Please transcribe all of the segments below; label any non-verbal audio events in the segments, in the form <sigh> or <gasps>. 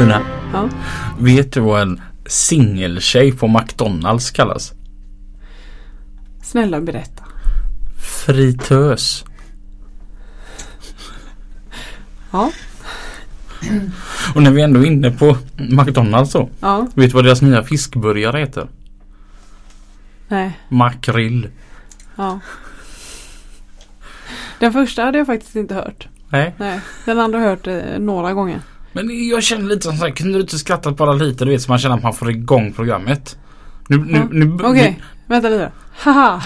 Lina, Ja. vet du vad en singeltjej på McDonalds kallas? Snälla berätta. Fritös. Ja. Och när vi ändå är inne på McDonalds så. Ja. Vet du vad deras nya fiskburgare heter? Nej. Makrill. Ja. Den första hade jag faktiskt inte hört. Nej. Nej. Den andra har jag hört eh, några gånger. Men jag känner lite som så här, kunde du inte skrattat bara lite du vet så man känner att man får igång programmet. Nu, nu, Ja. nu, Okej, vänta lite. Haha.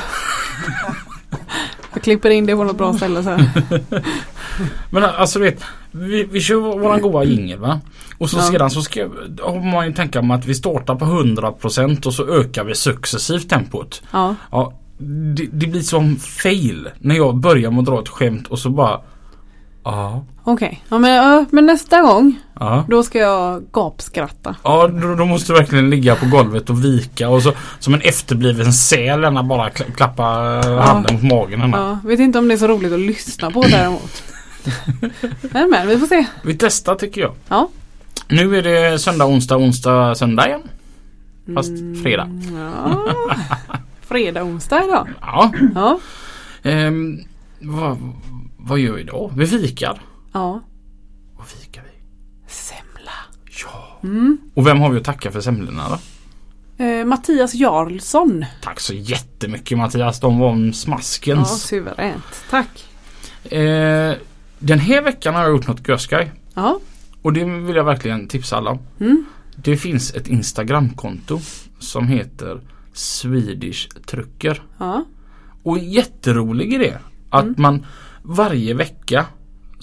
jag klipper in det på något bra ställe så här. <laughs> Men alltså du vet, vi, vi kör våran goa jingel va. Och så Ja. sedan så ska har man ju tänka om att vi startar på 100% och så ökar vi successivt tempot. Ja. Ja, det, det blir som fail när jag börjar med att dra ett skämt och så bara Ja, Okej. Ja, men, ja, men nästa gång ja. då ska jag gapskratta. Ja, då, då måste du verkligen ligga på golvet och vika och så som en efterbliven säl bara kla- klappa eh, handen mot magen. Anna. Ja, vet inte om det är så roligt att lyssna på däremot. <laughs> men, men vi får se. Vi testar tycker jag. Ja. Nu är det söndag, onsdag, onsdag, söndag igen. Fast fredag. Ja. <laughs> Fredag, onsdag idag. Ja. Ja. Ehm, vad, vad gör vi idag? Vi fikar. Ja. Vad fikar vi? Semla. Ja. Mm. Och vem har vi att tacka för semlorna då? Eh, Mattias Jarlsson. Tack så jättemycket Mattias. De var en Ja, smaskens. suveränt. Tack. Eh, den här veckan har jag gjort något görskoj. Ja. Och det vill jag verkligen tipsa alla om. Mm. Det finns ett Instagramkonto som heter Swedish Trucker. Ja. Och jätterolig idé. Att Mm. man varje vecka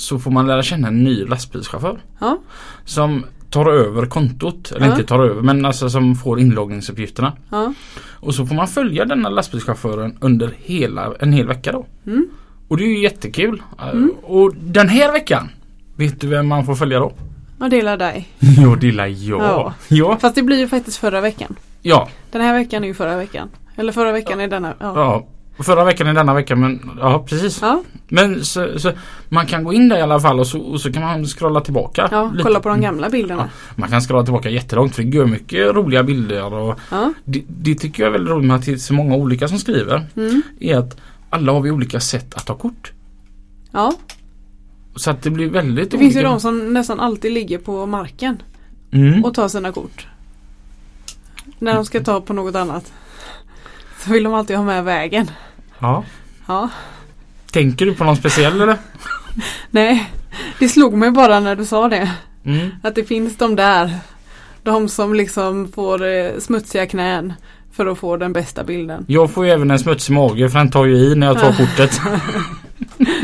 så får man lära känna en ny lastbilschaufför. Ja. Som tar över kontot. Eller Ja. inte tar över men alltså som får inloggningsuppgifterna. Ja. Och så får man följa denna lastbilschauffören under hela, en hel vecka då. Mm. Och det är ju jättekul. Och den här veckan Vet du vem man får följa då? Och delar dig. <laughs> Jo det är jag. Ja. Ja. Fast det blir ju faktiskt förra veckan. Ja. Den här veckan är ju förra veckan. Eller förra veckan är denna. Ja. ja. Förra veckan är denna vecka men ja precis. Ja, Men så, så man kan gå in där i alla fall och så, och så kan man scrolla tillbaka. ja lite. kolla på de gamla bilderna. Man kan scrolla tillbaka jättelångt för det går mycket roliga bilder och Ja. det, det tycker jag är väldigt roligt med att det är så många olika som skriver. Mm. Är att alla har vi olika sätt att ta kort. Ja. Så att det blir väldigt Det finns ju olika. de som nästan alltid ligger på marken Mm. och tar sina kort. När de ska ta på något annat. Så vill de alltid ha med vägen. Ja. Ja. Tänker du på någon speciell eller? <laughs> Nej, det slog mig bara när du sa det. Mm. Att det finns de där. De som liksom får eh, smutsiga knän för att få den bästa bilden. Jag får ju även en smutsig mage för den tar ju i när jag tar <laughs> kortet. <laughs>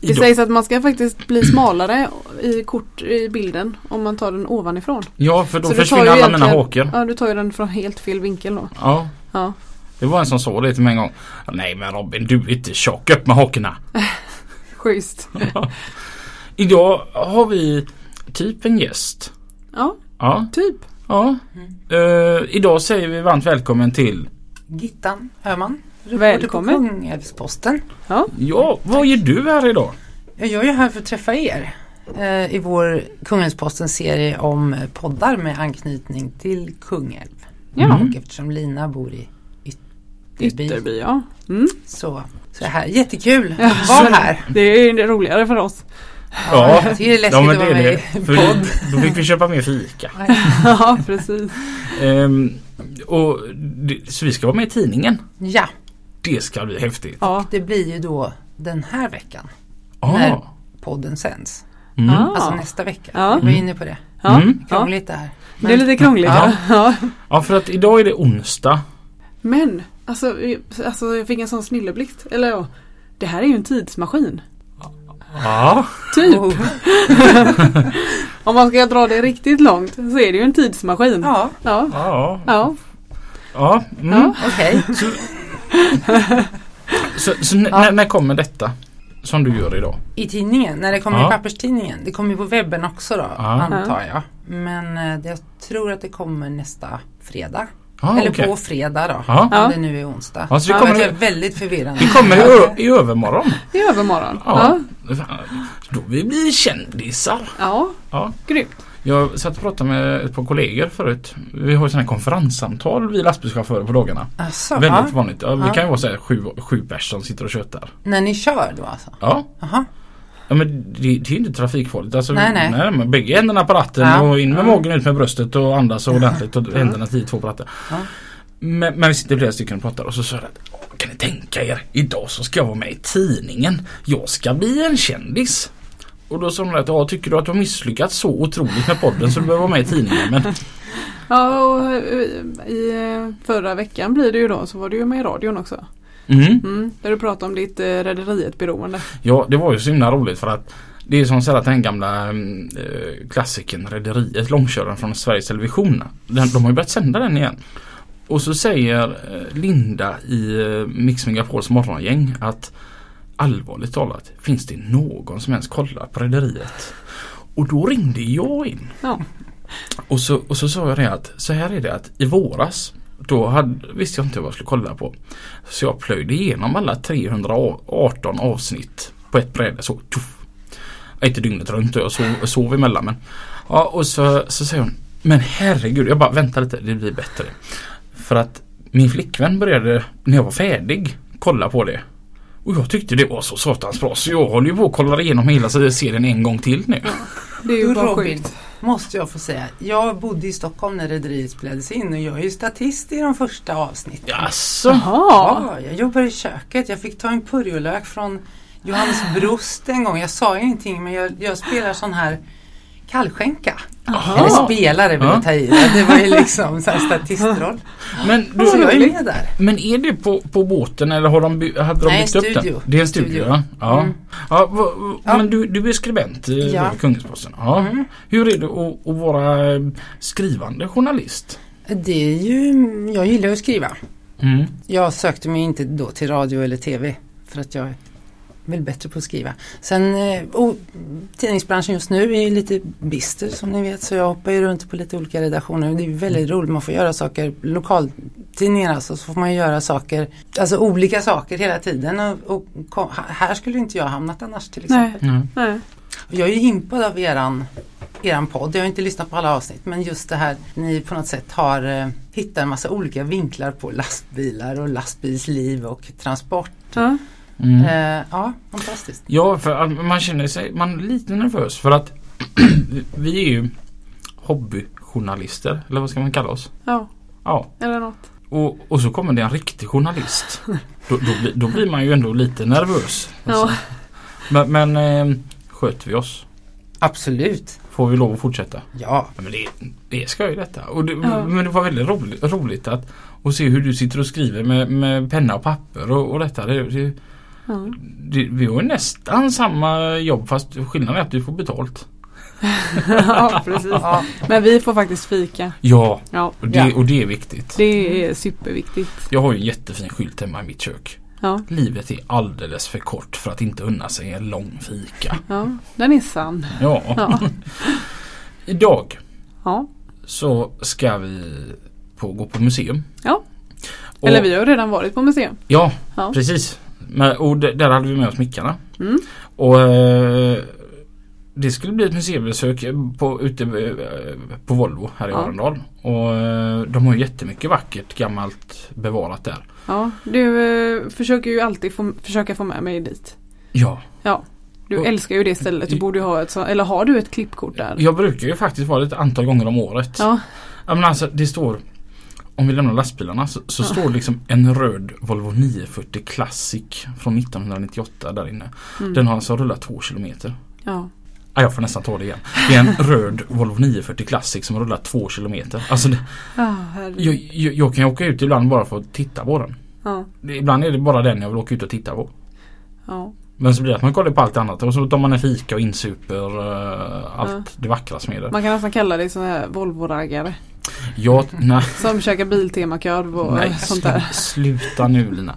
Det sägs att man ska faktiskt bli smalare i kort i bilden om man tar den ovanifrån. Ja för då Så försvinner alla mina hakor. Ja, du tar ju den från helt fel vinkel då. Ja. Ja, Det var en som sa det till mig en gång. Nej men Robin du är inte tjock. Upp med hakorna. schysst. Idag har vi typ en gäst. Ja, Ja. typ. ja. Eh, idag säger vi varmt välkommen till Gittan Öhman. Välkommen. Reporter på Kungälvsposten. Ja, vad gör du här idag? Jag är här för att träffa er eh, i vår Kungälvsposten serie om poddar med anknytning till Kungälv. Ja, Mm. Och eftersom Lina bor i Ytterby, Ytterby ja. Mm. så, så här, jättekul Ja, att vara här. Det är ju roligare för oss. Ja, tycker det är läskigt Ja men att det vara är med det. i podd. då fick vi köpa mer fika. <laughs> ja, precis. Ehm, och det, så vi ska vara med i tidningen. Ja, Det ska bli häftigt. Ja. det blir ju då den här veckan Ah. när podden sänds. Mm. Ah. Alltså nästa vecka. Ja. Vi var inne på det. Ja. Mm. ja. Krångligt det här. Det är lite krångligt. Ja. Ja. Ja. Ja för att idag är det onsdag. Men, alltså, alltså jag fick en sån snilleblixt. Eller ja, det här är ju en tidsmaskin. Ja. Typ. Oh. <laughs> Om man ska dra det riktigt långt så är det ju en tidsmaskin. Ja, Ja. Ja. Ja. Ja. Mm. Ja. okej. Så, så n- när, när kommer detta? Som du gör idag? I tidningen, när det kommer Ja. i papperstidningen. Det kommer ju på webben också då, Ja. antar jag. Men eh, jag tror att det kommer nästa fredag. Ja, Eller okej. på fredag då. Ja. Ja. Om det nu är onsdag. Ja, så det Ja, kommer men det är väldigt förvirrande. Det kommer i, ö- i övermorgon. I övermorgon. Ja. Ja. Då vi blir kändisar. Ja. Ja. Grymt. Jag satt och pratade med ett par kollegor förut. Vi har ju sådana här konferenssamtal vi lastbilschaufförer på dagarna. Alltså, Väldigt ja. vanligt. Ja, vi Ja. kan ju vara så här sju, sju pers som sitter och tjötar. När ni kör då alltså? Ja. Jaha. Ja men det, det är ju inte trafikfarligt. Alltså, Nej, nej. men bägge händerna på ratten Ja. och in med Ja. magen ut med bröstet och andas ordentligt och händerna tio två på ratten. Ja. Men, men vi sitter flera stycken och pratar och så sa jag att "Åh, kan ni tänka er idag så ska jag vara med i tidningen. Jag ska bli en kändis. Och då sa de att ja, tycker du att du har misslyckats så otroligt med podden så du behöver vara med i tidningen. Men <laughs> Ja och eh, i eh, förra veckan blir det ju då så var du ju med i radion också. Mm, Mm, där du pratade om ditt eh, Rederiet beroende. ja det var ju så himla roligt för att det är som så här att den gamla mm, eh, klassikern Rederiet, långköraren från Sveriges Television. Den, de har ju börjat sända den igen. Och så säger eh, Linda i eh, Mix Megapols morgongäng att allvarligt talat, finns det någon som ens kollar på Rederiet? Och då ringde jag in. Ja. Och så, och så sa jag det att så här är det att i våras då hade, visste jag inte vad jag skulle kolla på. Så jag plöjde igenom alla 318 avsnitt på ett bräde så. Tuff. Inte dygnet runt och jag sov, sov emellan men. Ja och så, så säger hon Men herregud, jag bara vänta lite, det blir bättre. För att min flickvän började när jag var färdig kolla på det. Och jag tyckte det var så satans bra så jag håller ju på och kollar igenom hela serien en gång till nu. Det är ju Du, bara Robin, sjukt. måste jag få säga. Jag bodde i Stockholm när Rederiet spelades in och jag är ju statist i de första avsnitten. Jaså? Ja, jag jobbar i köket. Jag fick ta en purjolök från Johannes <gasps> Brost en gång. Jag sa ingenting men jag, jag spelar sån här kallskänka. Eller Jaha. spelare vill Ja. jag ta i. det. Var ju liksom så här statistroll. <laughs> Men, du, Så jag är där. men är det på, på båten eller har de, hade de Nej, byggt upp studio. den? Det är en studio, Studio. ja. ja. Mm. ja, va, va, Ja. Men du, du är skribent i Ja. Kungsposten. Ja. Mm. Hur är det att, att vara eh, skrivande journalist? Det är ju, jag gillar att skriva. Mm. Jag sökte mig inte då till radio eller tv för att jag väl bättre på att skriva. Sen, och, tidningsbranschen just nu är ju lite bister som ni vet så jag hoppar ju runt på lite olika redaktioner. Det är väldigt roligt, man får göra saker, lokaltidningar alltså, så får man ju göra saker, alltså olika saker hela tiden. Och, och här skulle inte jag hamnat annars till exempel. Nej. Mm. Nej. Och Jag är ju impad av eran, eran podd. Jag har inte lyssnat på alla avsnitt men just det här ni på något sätt har eh, hittat en massa olika vinklar på lastbilar och lastbilsliv och transport. Ja. Mm. Eh, ja, fantastiskt. Ja, för man känner sig man är lite nervös för att <clears throat> vi är ju hobbyjournalister, eller vad ska man kalla oss? ja, Ja, eller något. och, och så kommer det en riktig journalist. Då, då, blir, då blir man ju ändå lite nervös. Ja. Men, men eh, sköter vi oss Absolut. får vi lov att fortsätta. Ja. Ja, men det, det är skoj detta. Och det, Ja. Men det var väldigt roligt, roligt att, att se hur du sitter och skriver med, med penna och papper och, och detta. Det, det, Ja. vi har nästan samma jobb fast skillnaden är att du får betalt. <laughs> ja, precis. ja. Men vi får faktiskt fika. Ja, Ja, och det, och det är viktigt. det är superviktigt. Jag har ju en jättefin skylt hemma i mitt kök. Ja, Livet är alldeles för kort för att inte unna sig en lång fika. ja den är sann. Ja. Ja. <laughs> Idag Ja. så ska vi på, gå på museum. Ja. Och- Eller vi har redan varit på museum. Ja, Ja. precis. Men, och där hade vi med oss mickarna. Mm. Och eh, det skulle bli ett museibesök på, ute eh, på Volvo här i Ja. Arendal. Och eh, de har jättemycket vackert gammalt bevarat där. Ja, du eh, försöker ju alltid få, försöka få med mig dit. Ja, Du Och- älskar ju det stället. Du borde ha ett så, eller har du ett klippkort där? jag brukar ju faktiskt vara ett antal gånger om året. Ja, Ja, men alltså det står om vi lämnar lastbilarna så, så Ja. står liksom en röd Volvo 940 Classic från 1998 där inne. mm. Den har alltså rullat två kilometer. ja. Ja, jag får nästan ta det igen. Det är en röd Volvo 940 Classic som har rullat två kilometer. Alltså det, Ah, herregud. jag, jag, jag kan ju åka ut ibland bara för att titta på den. Ja, Ibland är det bara den jag vill åka ut och titta på. ja. Men så blir det att man kollar på allt annat och så tar man en fika och insuper uh, allt Ja. det vackra med det. Man kan nästan kalla det sån här Volvo-raggare. Jag, nej, Som käkar Biltema-korv och nej sånt där. sluta nu Lina.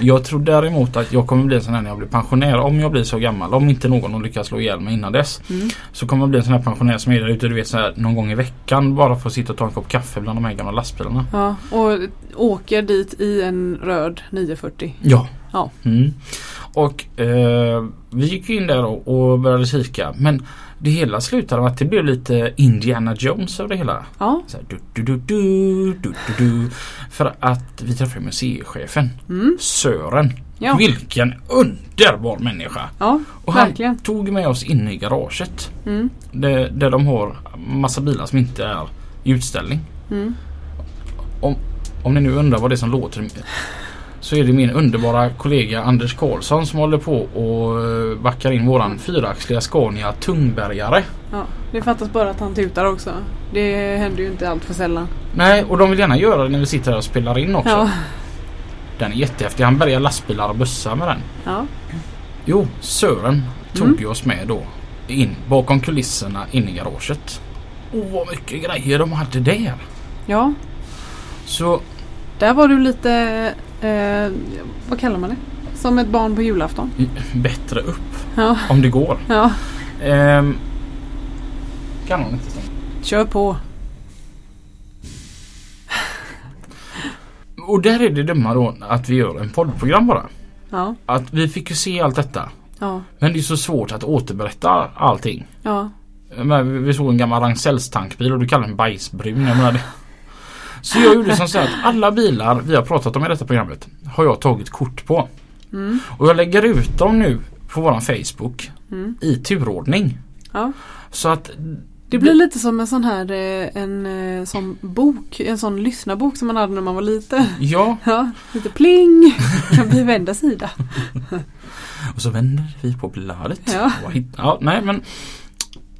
Jag tror däremot att jag kommer bli en sån här när jag blir pensionär. Om jag blir så gammal. Om inte någon lyckas slå ihjäl mig innan dess. Mm. Så kommer jag bli en sån här pensionär som är där ute du vet så här, någon gång i veckan. Bara för att sitta och ta en kopp kaffe bland de här gamla lastbilarna. Ja, och åker dit i en röd 940. Ja. Ja. Mm. Och eh, vi gick in där och, och började kika. Men det hela slutade med att det blev lite Indiana Jones över det hela. Ja. Så här, du, du, du, du, du, du, du. För att vi träffade museichefen Mm. Sören. Ja. Vilken underbar människa. Ja, Och han verkligen. tog med oss in i garaget. Mm. Där, där de har massa bilar som inte är i utställning. Mm. Om ni nu undrar vad det är som låter så är det min underbara kollega Anders Karlsson som håller på och eh, backar in våran fyraxliga Scania Tungbergare. Ja. Det fattas bara att han tutar också. Det händer ju inte allt för sällan. Nej, och de vill gärna göra det när vi sitter här och spelar in också. Ja. Den är jättehäftig. Han bärgar lastbilar och bussar med den. Ja. Jo, Sören tog Mm. ju oss med då in bakom kulisserna in i garaget. Och vad mycket grejer de hade där. ja. Så Där var du lite, eh, vad kallar man det? Som ett barn på julafton. bättre upp Ja. om det går. Ja. Ehm, kan hon inte stänga? Kör på. Och där är det dumma då att vi gör en poddprogram bara. Ja. Att vi fick ju se allt detta. Ja. Men det är så svårt att återberätta allting. Ja. Men vi- såg en gammal Ragn tankbil och du kallar den bajsbrun. Jag menar det. Så jag gjorde som så att alla bilar vi har pratat om i detta programmet har jag tagit kort på. Mm. Och jag lägger ut dem nu på våran Facebook Mm. i turordning. Ja. Så att Det blir lite som en sån här eh, en eh, sån bok, en sån lyssnarbok som man hade när man var liten. ja, <laughs> Ja, lite pling! Kan vi vända sida? <laughs> och så vänder vi på bladet. Ja. Och ja, nej men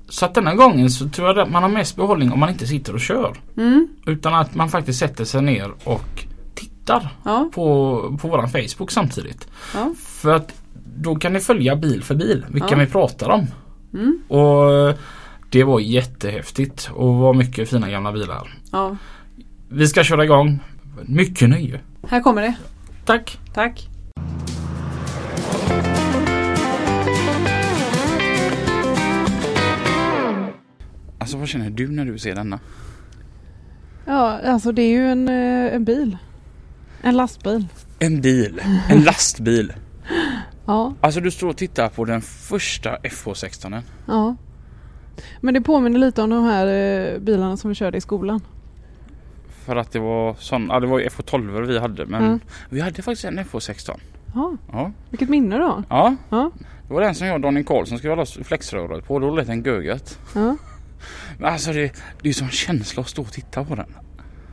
så att denna gången så tror jag att man har mest behållning om man inte sitter och kör. Mm. Utan att man faktiskt sätter sig ner och tittar Ja, på, på våran Facebook samtidigt. ja. För att då kan ni följa bil för bil vilka Ja. vi pratar om. Mm. Och det var jättehäftigt och var mycket fina gamla bilar. Vi ska köra igång. Mycket nöje. Här kommer det. Tack! Tack. Alltså vad känner du när du ser denna? Ja, alltså det är ju en, eh, en bil. En lastbil. En bil. En lastbil. <laughs> Ja, Alltså du står och tittar på den första FH16. ja. Men det påminner lite om de här eh, bilarna som vi körde i skolan. För att det var sån, ja det var ju FH12 vi hade men Mm. vi hade faktiskt en FH16. Ja, Ja. vilket minne då. Ja. Ja. Det var den som jag och Daniel Karlsson skulle hålla flexröret på. Då lät den gögat. Ja, alltså det, det är ju sån känsla att stå och titta på den.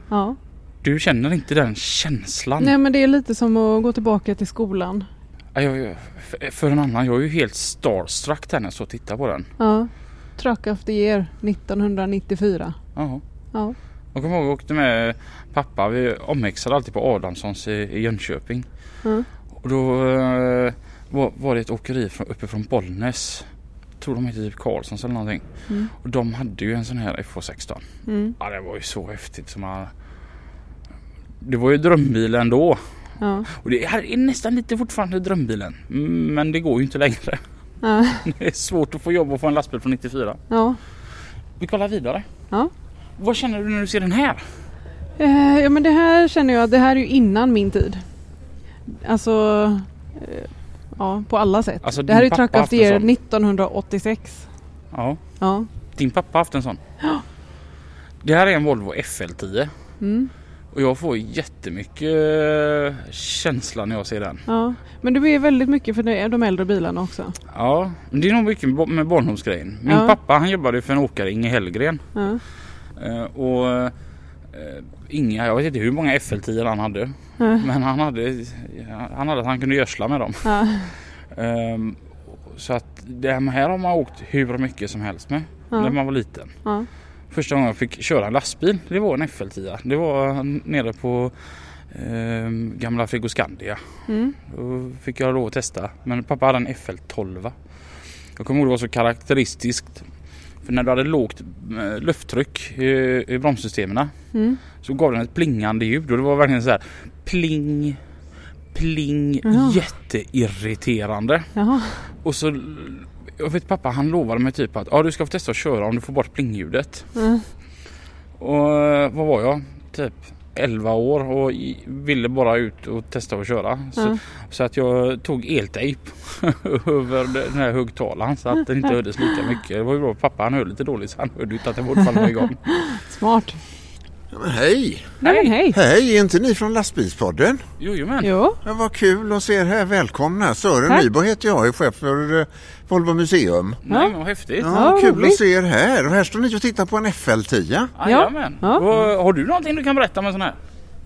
ja. Du känner inte den känslan? Nej men det är lite som att gå tillbaka till skolan. Ja, Jag, för- en annan, jag är ju helt starstruck där när jag står och tittar på den. Ja. Truck of the year 1994. Ja. Ja. Jag kommer ihåg jag åkte med pappa. Vi omväxlade alltid på Adamssons i, i Jönköping. Ja. Och då eh, var, var det ett åkeri från, uppe från Bollnäs. Tror de hette typ Karlssons eller någonting. Mm. Och de hade ju en sån här FH16. Mm. Ja det var ju så häftigt. Som man... Det var ju drömbilen ändå. Ja. Och det är nästan lite fortfarande drömbilen. Men det går ju inte längre. Ja. <laughs> Det är svårt att få jobb och få en lastbil från 94. ja. Vi kollar vidare. Ja. Vad känner du när du ser den här? Eh, ja men det här känner jag det här är ju innan min tid. Alltså eh, Ja på alla sätt. Alltså, det här är ju Truck en year sån. 1986. Ja. Ja. Din pappa har haft en sån. Det här är en Volvo FL10. Mm. Och jag får jättemycket eh, känsla när jag ser den. ja. Men det är väldigt mycket för de äldre bilarna också. Ja, men det är nog mycket med- Barnholmsgrejen. Min Ja. pappa han jobbade för en åkare, Inge Hellgren. Ja. Eh, och eh, Inge, jag vet inte hur många FL10 han hade. Ja. Men han hade, han hade att han kunde gödsla med dem. Ja. Ehm, så att det här har man åkt hur mycket som helst med. När Ja. man var liten. Första gången jag fick köra en lastbil, det var en FL10. Det var nere på ehm, gamla Frigoscandia. Mm. Då fick jag lov att testa. Men pappa hade en FL12. Jag kommer ihåg det var så karaktäristiskt. För när du hade lågt eh, lufttryck i, i bromssystemen Mm. så gav den ett plingande ljud och det var verkligen så här pling, pling, Jaha. jätteirriterande. Jaha. Och så, jag vet pappa han lovade mig typ att ja, du ska få testa att köra om du får bort plingljudet. Mm. Och eh, vad var jag? Typ 11 år och ville bara ut och testa att köra. Så, Ja. så att jag tog eltejp <laughs> över den här högtalaren så att den inte hördes lika mycket. Det var ju bra pappa han hör lite dåligt så han hörde inte att den fortfarande var igång. <laughs> Smart. Ja, men hej! Nej men hej. Hej, är inte ni från lastbilspodden? Jojomän. Jo. Ja, vad kul att se er här. Välkomna. Sören Tack. Nybo heter jag, är chef för eh, Volvo Museum. Nej men vad häftigt. Ja, kul roligt. att se er här. Och här står ni och tittar på en FL10. Jajamän. Ja. Och Har du någonting du kan berätta om en sån här?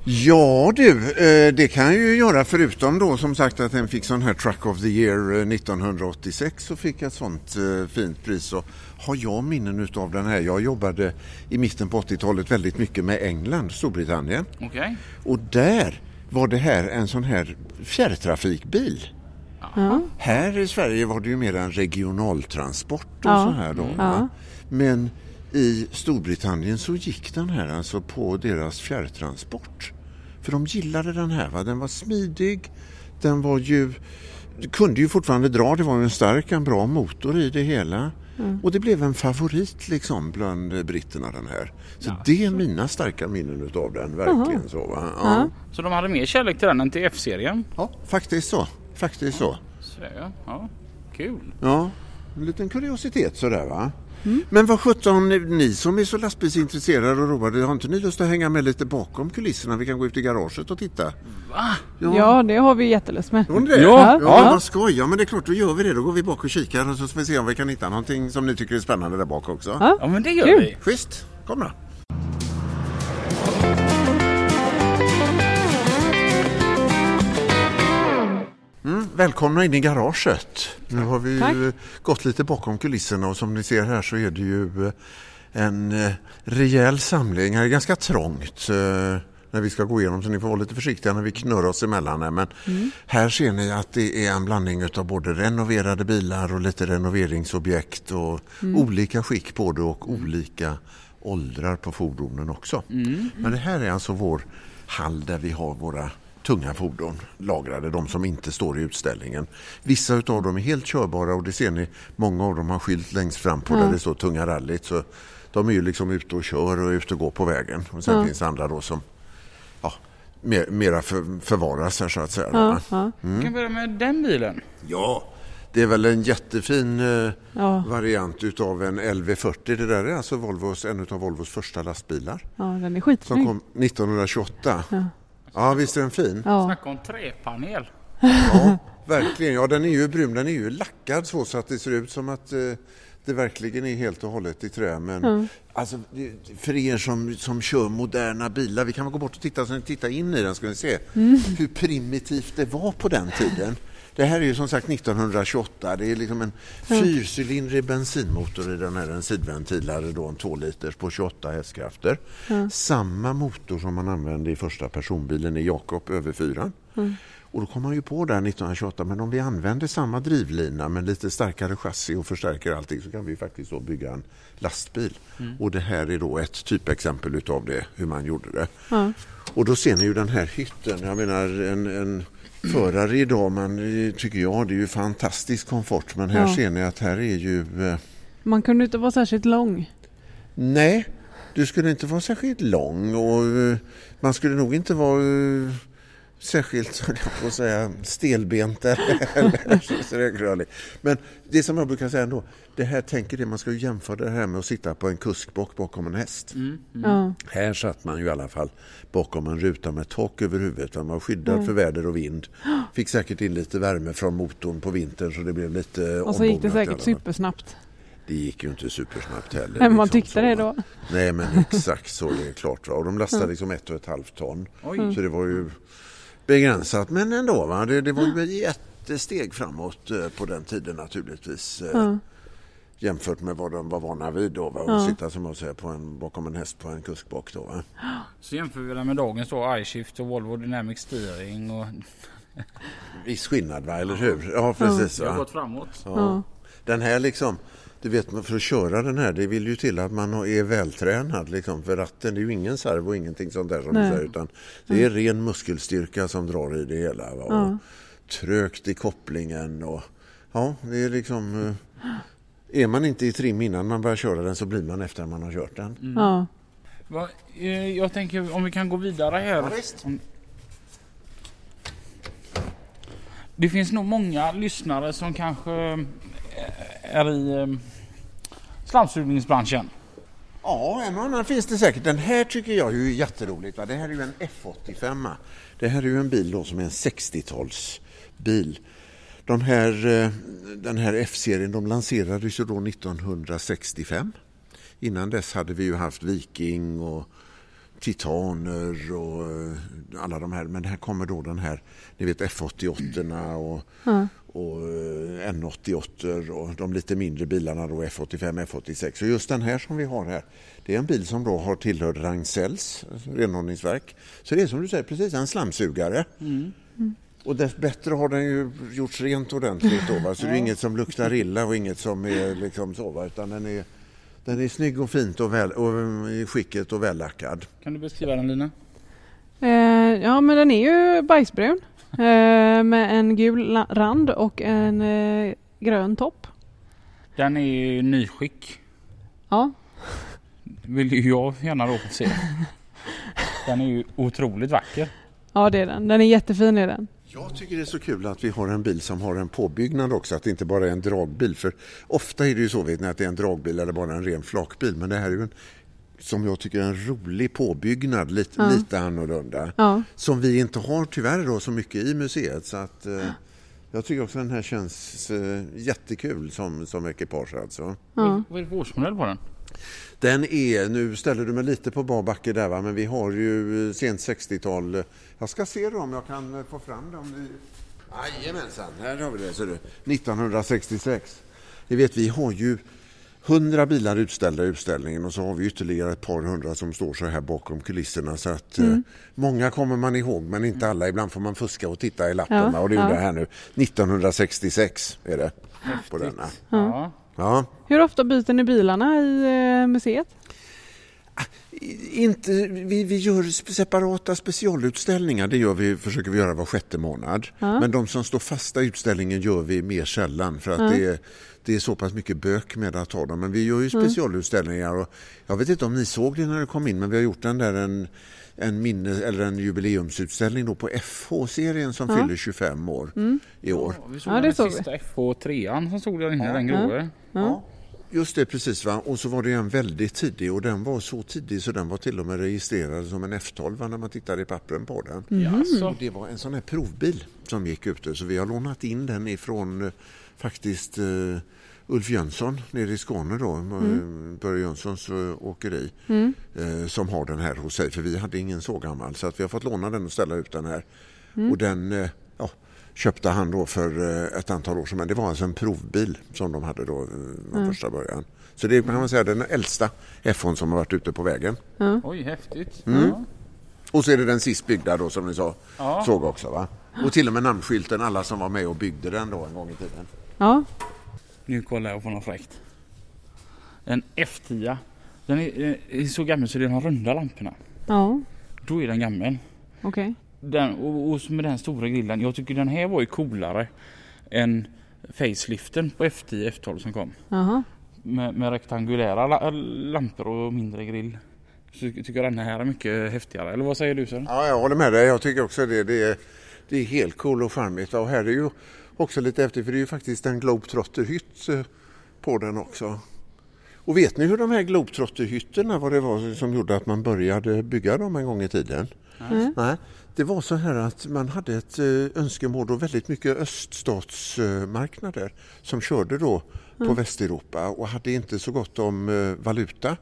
Ja du, eh, det kan jag ju göra förutom då som sagt att den fick sån här Truck of the Year eh, 1986 så fick jag ett sånt eh, fint pris. Och har jag minnen utav den här? Jag jobbade i mitten på 80-talet väldigt mycket med England, Storbritannien. Okej. Och där var det här en sån här fjärrtrafikbil. Ja. Här i Sverige var det ju mer en regionaltransport och Ja. så här då. Ja. va? Men i Storbritannien så gick den här alltså på deras fjärrtransport. För de gillade den här. Va? Den var smidig. Den var ju kunde ju fortfarande dra. Det var ju en stark, en bra motor i det hela. Och det blev en favorit liksom bland britterna den här. Så det är mina starka minnen utav den. Verkligen så. Va? Ja. Ja. Så de hade mer kärlek till den än till F-serien? ja, faktiskt så. Faktiskt så. Så, ja. ja. Kul. Ja, en liten kuriositet sådär va. Men vad sjutton, ni som är så lastbilsintresserade och roade, har inte ni lust att hänga med lite bakom kulisserna? Vi kan gå ut i garaget och titta. Va? Ja det har vi jättelust med. Det? Ja. ja. Ja. vad skoj. Ja, men det är klart, då gör vi det. Då går vi bak och kikar och så får vi se om vi kan hitta någonting som ni tycker är spännande där bak också. Ja. Ja men det gör Kul. vi. Schysst, kom då. Välkomna in i garaget. Nu har vi Tack. ju gått lite bakom kulisserna och som ni ser här så är det ju eh, en eh, rejäl samling. Här är ganska trångt eh, när vi ska gå igenom så ni får vara lite försiktiga när vi knurrar oss emellan. här. Men här ser ni att det är en blandning av både renoverade bilar och lite renoveringsobjekt och olika skick på det och olika åldrar på fordonen också. Men det här är alltså vår hall där vi har våra tunga fordon lagrade, de som inte står i utställningen. Vissa av dem är helt körbara och det ser ni, många av dem har skylt längst fram på där det står tunga rallyt. Så de är ju liksom ute och kör och ute och går på vägen. Och sen Ja. finns andra då som ja, mer, mera för, förvaras här så att säga. Ja, ja, Vi kan börja med den bilen. ja, det är väl en jättefin eh, ja, variant utav en LV40. Det där är alltså Volvos, en av Volvos första lastbilar ja den är som skitsnygg. kom 1928. Ja. Ja, visst är den fin? Ja. Snacka om träpanel. Ja, verkligen. Ja, den är ju brun. Den är ju lackad så, så att det ser ut som att eh, det verkligen är helt och hållet i trä. Men Mm. alltså, för er som, som kör moderna bilar, vi kan väl gå bort och titta, så ni tittar in i den ska ni se Mm. hur primitivt det var på den tiden. Det här är ju som sagt 1928. Det är liksom en fyrcylindrig bensinmotor i den här, en sidventilare då, en 2 liters på 28 hästkrafter. Samma motor som man använde i första personbilen i Jakob över 4. Och då kom man ju på där 1928, men om vi använder samma drivlina men lite starkare chassi och förstärker allting så kan vi faktiskt då bygga en lastbil. Och det här är då ett typexempel utav det, hur man gjorde det. Ja. Och då ser ni ju den här hytten. Jag menar en, en förare idag, man, tycker jag, det är ju fantastisk komfort. Men här Ja. ser ni att här är ju... Eh, Man kunde inte vara särskilt lång. nej, du skulle inte vara särskilt lång och eh, man skulle nog inte vara eh, särskilt, <laughs> på att säga, stelbent eller. Men det som jag brukar säga ändå, det här tänker det, man ska ju jämföra det här med att sitta på en kuskbock bakom en häst. Ja. Här satt man ju i alla fall bakom en ruta med tak över huvudet. Man var skyddad för väder och vind. Fick säkert in lite värme från motorn på vintern så det blev lite Och så gick det säkert supersnabbt. Det gick ju inte supersnabbt heller. Men man liksom tyckte så, det då. Nej men exakt så, det är klart. Va? Och de lastade liksom ett och ett halvt ton. Oj. Så det var ju begränsat. Men ändå, va? Det, det var ju ett jättesteg framåt eh, på den tiden naturligtvis. Eh, Ja. Jämfört med vad de var vana vid då. Va? Och Ja. sitta som jag säger på en, bakom en häst på en kuskbock då. Va? Så jämför vi med dagens då iShift och Volvo Dynamic Steering och Viss skillnad va, eller hur? Ja precis. det har gått framåt. Ja. Den här liksom, du vet man för att köra den här det vill ju till att man är vältränad liksom. För ratten det är ju ingen servo och ingenting sånt där som Nej. du säger. Utan det är ren muskelstyrka som drar i det hela. Va? Och Ja. Trögt i kopplingen och ja det är liksom eh, Är man inte i trim innan man börjar köra den så blir man efter man har kört den. Ja. Va, eh, jag tänker om vi kan gå vidare här. visst. Om- Det finns nog många lyssnare som kanske eh, är i slamsugningsbranschen. Ja, en och annan finns det säkert. Den här tycker jag är ju jätteroligt. Va? Det här är ju en F85. Det här är ju en bil då som är en 60-talsbil. De här, eh, den här F-serien de lanserades ju då 1965. Innan dess hade vi ju haft Viking och Titaner och eh, alla de här. Men här kommer då den här, ni vet F88 och, Ja. och eh, N88 och de lite mindre bilarna då F85, F86. Och just den här som vi har här, det är en bil som då har tillhört Ragn-Sells renhållningsverk. Så det är som du säger precis en slamsugare. Och dess bättre har den ju gjorts rent ordentligt då va? så det är inget som luktar illa och inget som är liksom så va? utan den är, den är snygg och fint och, väl, och eh, i skicket och vällackad. Kan du beskriva den Lina? Eh, ja men den är ju bajsbrun. Eh, med en gul rand och en eh, grön topp. Den är i nyskick. Ja. Vill ju jag gärna då få se. Den är ju otroligt vacker. ja det är den. Den är jättefin är den. Jag tycker det är så kul att vi har en bil som har en påbyggnad också, att det inte bara är en dragbil. För ofta är det ju så vet ni, att det är en dragbil eller bara en ren flakbil. Men det här är ju en, som jag tycker, en rolig påbyggnad, lite, Ja. lite annorlunda. Ja. Som vi inte har tyvärr då så mycket i museet. Så att, eh, jag tycker också den här känns eh, jättekul som, som ekipage alltså. ja. Vad är det för årsmodell på den? Den är, nu ställer du mig lite på bar backe där va, men vi har ju eh, sent 60-tal. Jag ska se då om jag kan eh, få fram dem. Jajamensan, här har vi det ser du. 1966. Ni vet vi har ju 100 bilar utställda i utställningen och så har vi ytterligare ett par hundra som står så här bakom kulisserna. Så att, eh, många kommer man ihåg men inte alla. Ibland får man fuska och titta i lappen Ja, och det gjorde ja. jag här nu. 1966 är det på denna. Ja. Ja. Hur ofta byter ni bilarna i eh, museet? Inte, vi, vi gör separata specialutställningar, det gör vi, försöker vi göra var sjätte månad. Ja. Men de som står fasta i utställningen gör vi mer sällan för att Ja. det, är, det är så pass mycket bök med att ha dem. Men vi gör ju specialutställningar och jag vet inte om ni såg det när det kom in men vi har gjort den där en, en, minne, eller en jubileumsutställning då på FH-serien som Ja. fyller 25 år i år. Ja, vi såg Ja, det den såg vi. sista FH3an som stod där inne, den Ja. gråa. Ja. Just det, precis. Va? Och så var det en väldigt tidig och den var så tidig så den var till och med registrerad som en F12 va, när man tittade i pappren på den. Jaså? Det var en sån här provbil som gick ute så vi har lånat in den ifrån eh, faktiskt eh, Ulf Jönsson nere i Skåne då, mm. Börje Jönssons eh, åkeri Mm. eh, som har den här hos sig för vi hade ingen så gammal så att vi har fått låna den och ställa ut den här. Mm. Och den eh, ja, köpte han då för eh, ett antal år sedan men det var alltså en provbil som de hade då eh, från första början. Så det kan man säga den äldsta F1 som har varit ute på vägen. Oj, häftigt. Mm. Ja. Och så är det den sist byggda då som ni sa, Ja. såg också va? Och till och med namnskylten, alla som var med och byggde den då en gång i tiden. Ja. Nu kollar jag på något fräckt. En F10. Den är, är så gammal så det är de runda lamporna. Ja. Då är den gammal. Okej. Den, och, och med den stora grillen. Jag tycker den här var ju coolare än faceliften på F10 F12 som kom. Jaha. Med, med rektangulära la, lampor och mindre grill. Så jag tycker den här är mycket häftigare. Eller vad säger du Sören? Ja, jag håller med dig. Jag tycker också det. Det är, det är helt cool och charmigt. Och här är ju också lite häftigt för det är ju faktiskt en Globetrotter-hytt eh, på den också. Och vet ni hur de här Globetrotter-hytterna, vad det var som gjorde att man började bygga dem en gång i tiden? Nej. Nej, det var så här att man hade ett eh, önskemål och väldigt mycket öststatsmarknader som körde då på Västeuropa och hade inte så gott om eh, valuta.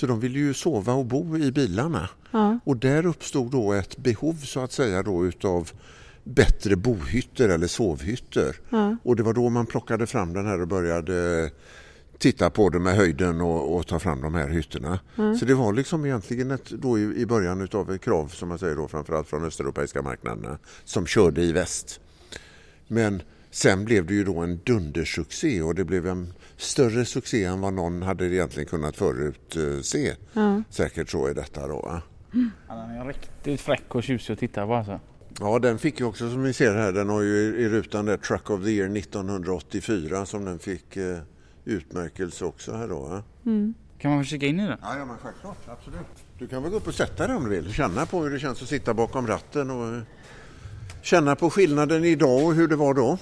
Så de ville ju sova och bo i bilarna. Ja. Och där uppstod då ett behov så att säga då utav bättre bohytter eller sovhytter. Ja. Och det var då man plockade fram den här och började titta på det med höjden och, och ta fram de här hytterna. Mm. Så det var liksom egentligen ett, då i, i början utav ett krav som man säger då framförallt från östeuropeiska marknaderna som körde i väst. Men sen blev det ju då en dundersuccé och det blev en större succé än vad någon hade egentligen kunnat förutse. Ja. Säkert så är detta då. va? Han är riktigt fräck och tjusig att titta på alltså. Ja, den fick ju också som ni ser här, den har ju i, rutan där Truck of the Year 1984 som den fick eh, utmärkelse också här då. Mm. Kan man få kika in i den? Ja, ja men självklart, absolut. Du kan väl gå upp och sätta dig om du vill, känna på hur det känns att sitta bakom ratten och eh, känna på skillnaden idag och hur det var då.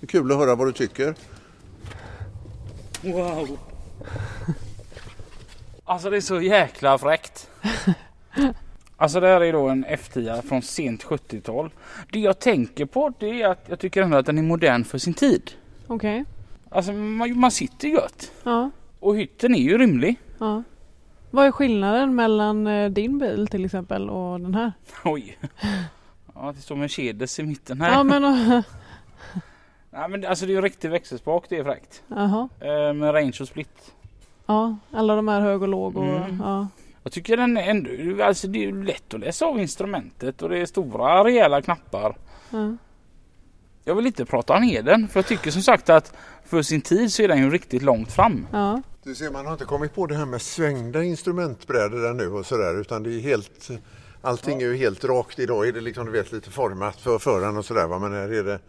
Det är kul att höra vad du tycker. Wow! Alltså det är så jäkla fräckt. <laughs> Alltså det här är då en F10 från sent 70-tal. Det jag tänker på det är att jag tycker ändå att den är modern för sin tid. Okej. Alltså man, man sitter gött. Ja. Och hytten är ju rymlig. ja. Vad är skillnaden mellan eh, din bil till exempel och den här? <laughs> Oj. Ja, det står Mercedes i mitten här. Ja men <laughs> Nej, men alltså det är ju riktig växelspak, det är fräckt. jaha. Eh, med range och split. Ja, alla de här hög och låg och Mm. ja. Jag tycker den är ändå, alltså det är ju lätt att läsa av instrumentet och det är stora rejäla knappar. ja. Jag vill inte prata ner den för jag tycker som sagt att för sin tid så är den ju riktigt långt fram. ja. Du ser, man har inte kommit på det här med svängda instrumentbrädor där nu och sådär utan det är helt Allting är ju helt rakt idag, är det liksom du vet lite format för föraren och sådär men här är det,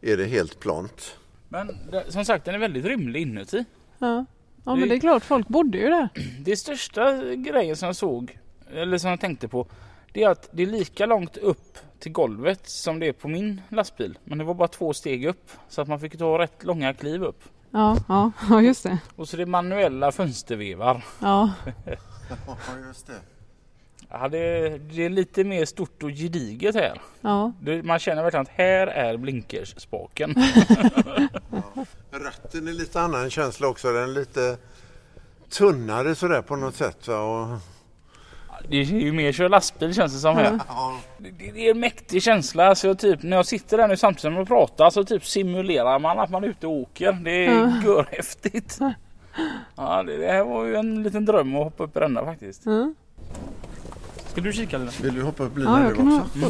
är det helt plant. Men det, som sagt den är väldigt rymlig inuti. ja. Ja men det är klart, folk bodde ju där. Det största grejen som jag såg, eller som jag tänkte på, det är att det är lika långt upp till golvet som det är på min lastbil. Men det var bara två steg upp så att man fick ta rätt långa kliv upp. Ja, ja, ja just det. Och så det är manuella fönstervevar. Ja, <laughs> Ja, just det. Ja, det, det är lite mer stort och gediget här. ja, Det, man känner verkligen att här är blinkersspaken. <laughs> Ratten är lite annan känsla också, den är lite tunnare sådär på något sätt. Va? Och, Det är ju mer kör lastbil känns det som här. ja, Det, det är en mäktig känsla. Så jag typ, när jag sitter där nu samtidigt som jag pratar så typ simulerar man att man är ute och åker. Det är Ja. görhäftigt. Ja, det, det här var ju en liten dröm att hoppa upp i denna faktiskt. ja. Ska du kika Lina? vill du hoppa upp ja linan jag kan ha. också? Ja,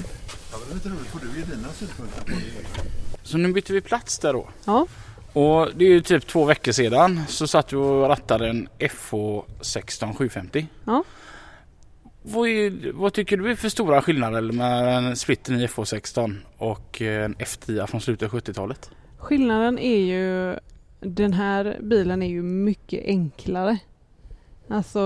men det är lite roligt, får du ge dina synpunkter på det? Så nu bytte vi plats där då. Ja, Och det är ju typ två veckor sedan så satt du och rattade en FH 16 750. Ja. Vad, är, vad tycker du är för stora skillnader med en splitten i FH 16 och en F10 från slutet av 70-talet? skillnaden är ju den här bilen är ju mycket enklare. Alltså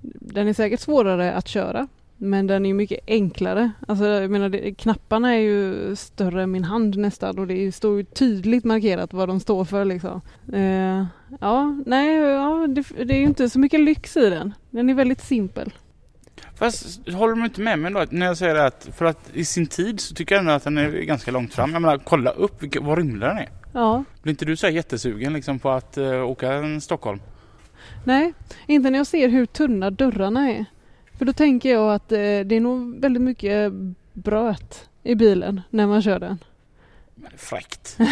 den är säkert svårare att köra men den är ju mycket enklare. Alltså jag menar det, knapparna är ju större än min hand nästan och det står ju tydligt markerat vad de står för liksom. Eh, ja, nej, ja, det, det är ju inte så mycket lyx i den. Den är väldigt simpel. Fast håller du inte med mig då när jag säger att för att i sin tid så tycker jag ändå att den är ganska långt fram. Jag menar kolla upp vilka, vad rymlig den är. Ja, Blir inte du så här jättesugen liksom på att uh, åka en Stockholm? nej, inte när jag ser hur tunna dörrarna är. För då tänker jag att eh, det är nog väldigt mycket bröt i bilen när man kör den. Men fräckt. <laughs>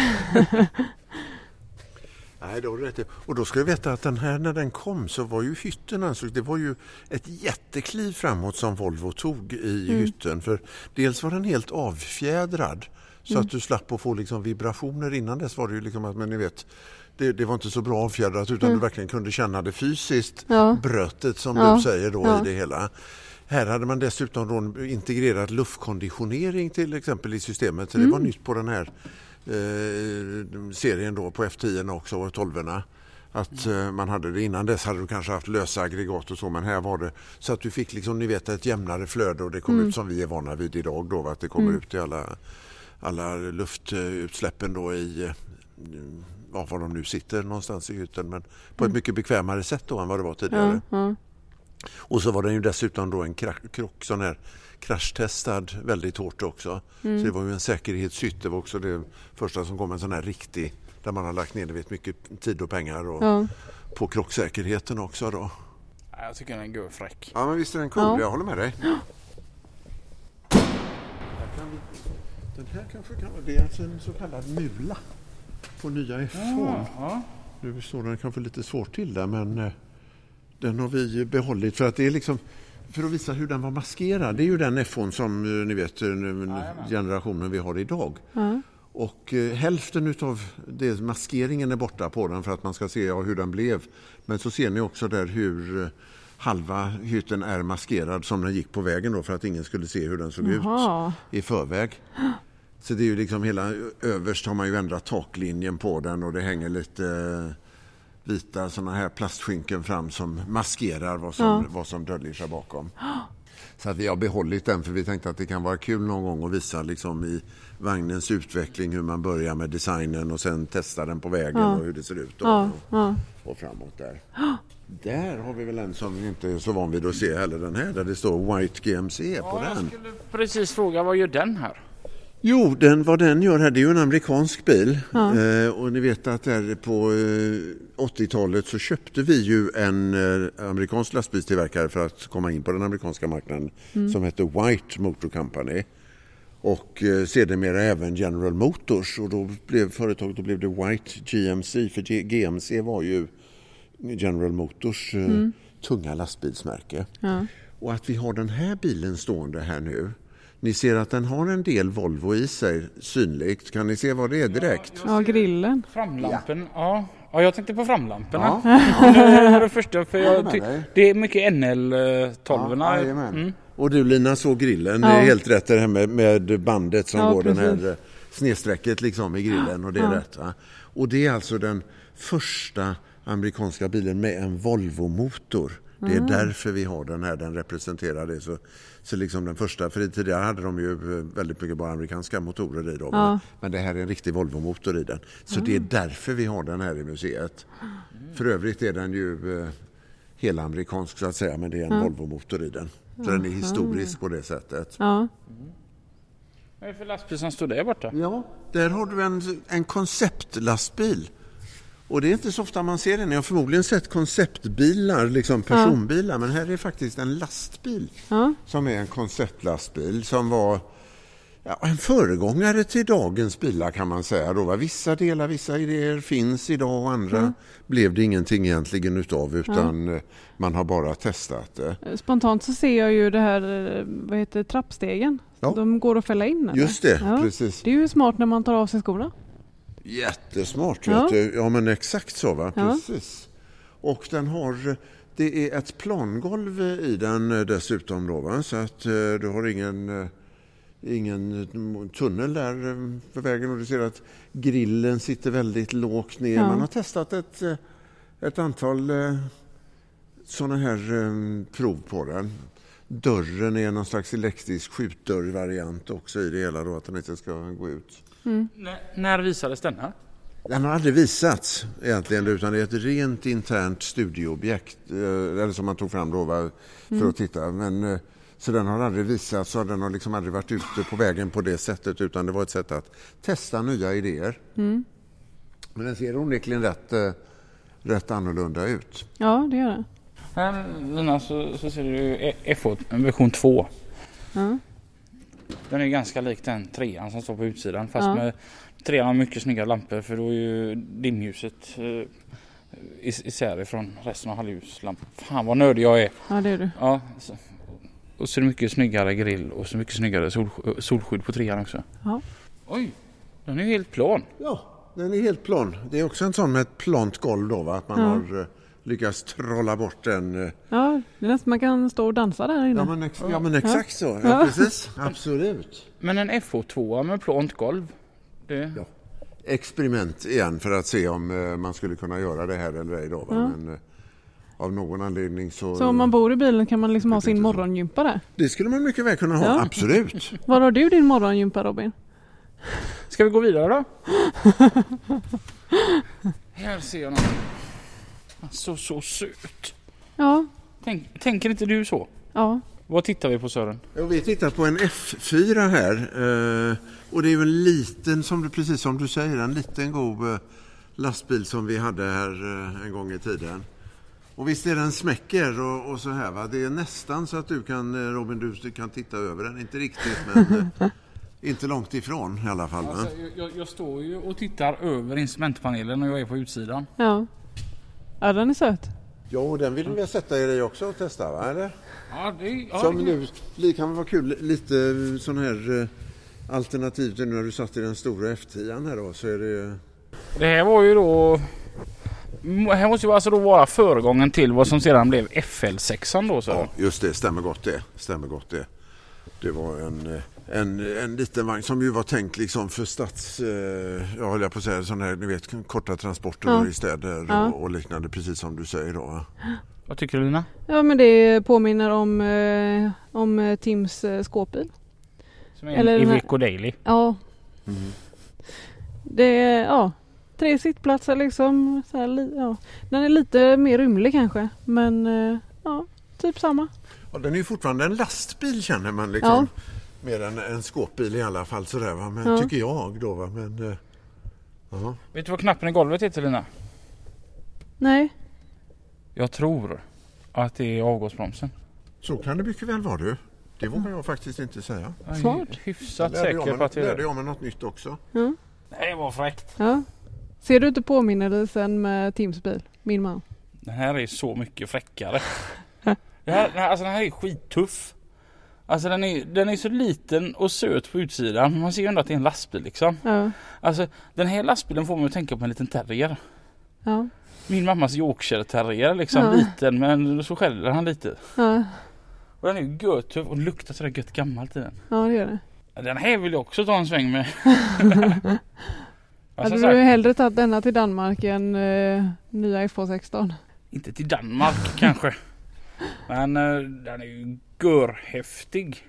Nej, då rätt. Och då ska du veta att den här när den kom så var ju hytten ansåg det var ju ett jättekliv framåt som Volvo tog i Mm. hytten. För dels var den helt avfjädrad så Mm. att du slapp att få liksom vibrationer. Innan dess var det ju liksom att, men ni vet, det, det var inte så bra avfjädrat utan Mm. du verkligen kunde känna det fysiskt, Ja, brötet som Ja. du säger då Ja. i det hela. Här hade man dessutom då integrerat luftkonditionering till exempel i systemet. Så det Mm. var nytt på den här eh, serien då på F10 också och 12 att eh, man hade det innan dess hade du kanske haft lösa aggregat och så men här var det så att du fick liksom ni vet ett jämnare flöde och det kom Mm. ut som vi är vana vid idag då att det kommer Mm. ut i alla, alla luftutsläppen då i eh, ja, var de nu sitter någonstans i hytten men på ett Mm. mycket bekvämare sätt då än vad det var tidigare. ja, ja. Och så var den ju dessutom då en krock, sån här kraschtestad väldigt hårt också. Så det Mm. var ju en säkerhetshytt. Det var också det första som kom en sån här riktig där man har lagt ner vet, mycket tid och pengar och ja. på krocksäkerheten också då. Ja, Jag tycker den är görfräck. Ja men visst är den cool, Ja. jag håller med dig. Vi- Den här kanske kan vara, det är alltså en så kallad mula på nya F2. Ja. Nu står den kanske lite svårt till där men eh, den har vi behållit för att det är liksom för att visa hur den var maskerad. Det är ju den FO'n som eh, ni vet eh, generationen vi har idag. Ja. Och eh, hälften utav det, maskeringen är borta på den för att man ska se ja, hur den blev. Men så ser ni också där hur eh, halva hytten är maskerad som den gick på vägen då för att ingen skulle se hur den såg Jaha. ut i förväg. Så det är ju liksom hela överst har man ju ändrat taklinjen på den och det hänger lite eh, vita såna här plastskynken fram som maskerar vad som, Ja. vad som döljer sig bakom. Så att vi har behållit den för vi tänkte att det kan vara kul någon gång att visa liksom i vagnens utveckling hur man börjar med designen och sen testar den på vägen Ja. och hur det ser ut då, Ja, och, ja. och framåt där. Där har vi väl en som vi inte är så van vid att se heller den här där det står White GMC på den. jag skulle precis fråga vad gör den här? Jo, den, vad den gör här, det är ju en amerikansk bil. Ja. Eh, och ni vet att där på eh, 80-talet så köpte vi ju en eh, amerikansk lastbilstillverkare för att komma in på den amerikanska marknaden som hette White Motor Company. Och eh, sedermera även General Motors och då blev företaget då blev det White GMC för G- GMC var ju General Motors eh, tunga lastbilsmärke. Ja. Och att vi har den här bilen stående här nu. Ni ser att den har en del Volvo i sig synligt. Kan ni se vad det är direkt? ja, grillen. Framlampen? Ja. ja. jag tänkte på framlamporna. Ja. <laughs> det är det första för Jag ty- det är mycket NL-12. Ja, mm. Och du Lina såg grillen. Det Ja. är helt rätt det här med, med bandet som Ja, går den precis. här eh, snedsträcket liksom i grillen och det är Ja. rätt. Va? Och det är alltså den första amerikanska bilen med en Volvo-motor. Det är därför vi har den här, den representerar det. Så, så liksom den första, för tidigare hade de ju eh, väldigt mycket bara amerikanska motorer i dem. Ja. Men det här är en riktig Volvo-motor i den. Så det är därför vi har den här i museet. För övrigt är den ju eh, hela amerikansk så att säga, men det är en Volvo-motor i den. Så den är historisk på det sättet. Ja. Vad är det för lastbil som står där borta? Ja, där har du en, en konceptlastbil. Och det är inte så ofta man ser den. Jag har förmodligen sett konceptbilar, liksom personbilar, men här är faktiskt en lastbil Ja. som är en konceptlastbil som var ja, en föregångare till dagens bilar kan man säga. Då, va? Vissa delar, vissa idéer finns idag och andra blev det ingenting egentligen utav utan eh, man har bara testat det. Spontant så ser jag ju det här, eh, vad heter trappstegen. Ja. De går att fälla in eller? Just det, Ja. precis. Det är ju smart när man tar av sig skorna. Jättesmart. Ja. Ja men exakt så va. Ja. Precis. Och den har, det är ett plangolv i den eh, dessutom då va. Så att eh, du har ingen, eh, ingen tunnel där för vägen och du ser att grillen sitter väldigt lågt ner. Ja. Man har testat ett, ett antal sådana här prov på den. Dörren är någon slags elektrisk skjutdörrvariant också i det hela då att den inte ska gå ut. Mm. När visades denna? Den har aldrig visats egentligen utan det är ett rent internt studieobjekt eh, eller som man tog fram då för att titta. Men, eh, så den har aldrig visats och den har liksom aldrig varit ute på vägen på det sättet utan det var ett sätt att testa nya idéer. Mm. Men den ser onekligen rätt, eh, rätt annorlunda ut. Ja, det gör det. Här Lina så, så ser du FH version 2. Ja. Den är ganska lik den trean som står på utsidan fast Ja. med trean har mycket snyggare lampor för då är ju dimljuset eh, is- isär ifrån resten av halvljuslampor. Fan vad nördig jag är. ja, det är du. Ja, så, och så är det mycket snyggare grill och så mycket snyggare sol, solskydd på trean också. Ja. Oj, den är ju helt plan. Ja, den är helt plan. Det är också en sån med ett plant golv då va? att man Ja. har lyckats trolla bort den. eh, Ja, det är nästan man kan stå och dansa där inne. Ja men, ex- ja, men exakt så. Ja, precis. Absolut. Men en FH2 med plant golv. Det, Ja. experiment igen för att se om eh, man skulle kunna göra det här eller ej. Då, va? Ja. Men, eh, av någon anledning så... Så om man bor i bilen kan man liksom ha sin morgongympa där. Det skulle man mycket väl kunna ha, Ja. absolut. Var har du din morgongympa Robin? Ska vi gå vidare då? <laughs> Här ser jag någon. Så, så söt. Ja, Tänk, tänker inte du så? ja, Vad tittar vi på Sören? Ja, vi tittar på en F4 här. eh, Och det är ju en liten, som du, precis som du säger, en liten god eh, lastbil som vi hade här eh, en gång i tiden. Och visst är den smäcker och, och så här va. Det är nästan så att du kan, Robin, du kan titta över den. Inte riktigt men, <laughs> Inte långt ifrån i alla fall. Alltså, jag, jag står ju och tittar över instrumentpanelen och jag är på utsidan. Ja. Ja, den är söt. Ja, och den vill vi sätta er i också och testa, va? eller? Ja, det, ja, Som det- nu, det kan vara kul, lite sån här eh, alternativ nu när du satt i den stora F10 här då så är det Det här var ju då... Det här måste ju alltså då vara föregången till vad som sedan blev FL6 då så. Ja, just det, stämmer gott det. Stämmer gott det. Det var en, eh, en, en liten vagn som ju var tänkt liksom för stads, eh, jag höll jag på att säga, sån här, ni vet korta transporter Ja. i städer Ja. och, och liknande, precis som du säger då. va? Vad tycker du Lina? Ja men det påminner om, eh, om eh, Tims eh, skåpbil. Som är Eller Iveco Daily. Ja. Mm. Det är, ja, tre sittplatser liksom. Så här, li, ja. Den är lite mer rymlig kanske. Men eh, ja, typ samma. Ja, den är ju fortfarande en lastbil känner man liksom. Mer än en skåpbil i alla fall sådär va. Men Ja. tycker jag då va. Men, eh, ja. Vet du vad knappen i golvet heter Lina? Nej. Jag tror att det är avgasbromsen. Så kan det mycket väl vara du. Det vågar jag faktiskt inte säga. Smart. Hyfsat säker på att det är lärde det. jag mig något nytt också. Ja. Det var fräckt. ja. Ser du inte påminnelsen med Tims bil? Min man. Den här är så mycket fräckare. <laughs> Den här, den här, alltså den här är skittuff. Alltså den är, den är så liten och söt på utsidan. Man ser ju ändå att det är en lastbil liksom. Ja. Alltså den här lastbilen får mig att tänka på en liten terrier. Ja. Min mammas Yorkshire terrier liksom. Ja. Liten men så skäller han lite. Ja. Och den är ju götuff och luktar sådär gött gammalt i den. ja, det gör det. Den här vill jag också ta en sväng med. <laughs> Hade sagt, du hellre tagit denna till Danmark än eh, nya F216? Inte till Danmark kanske. Men eh, den är ju görhäftig.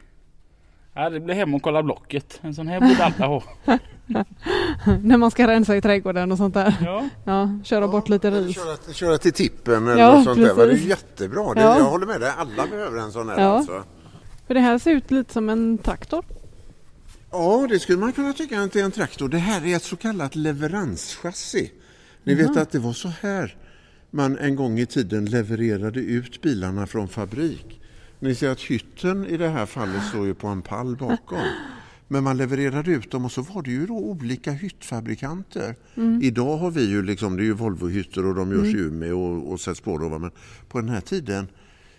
Ja, det blir hem och kolla Blocket. En sån här borde alla ha. <laughs> När man ska rensa i trädgården och sånt där. Ja. Ja, köra bort lite ris. Köra, köra till tippen eller Ja, något sånt där. va? Det är precis. jättebra. Det, Ja. Jag håller med dig. Alla behöver en sån här Ja. alltså. För det här ser ut lite som en traktor. Ja, det skulle man kunna tycka att det är en traktor. Det här är ett så kallat leveranschassi. Ni vet att det var så här man en gång i tiden levererade ut bilarna från fabrik. Ni ser att hytten i det här fallet står ju på en pall bakom. Men man levererade ut dem och så var det ju då olika hyttfabrikanter. Idag har vi ju liksom, det är ju Volvo-hytter och de görs i Umeå och, och sätts på då. Men på den här tiden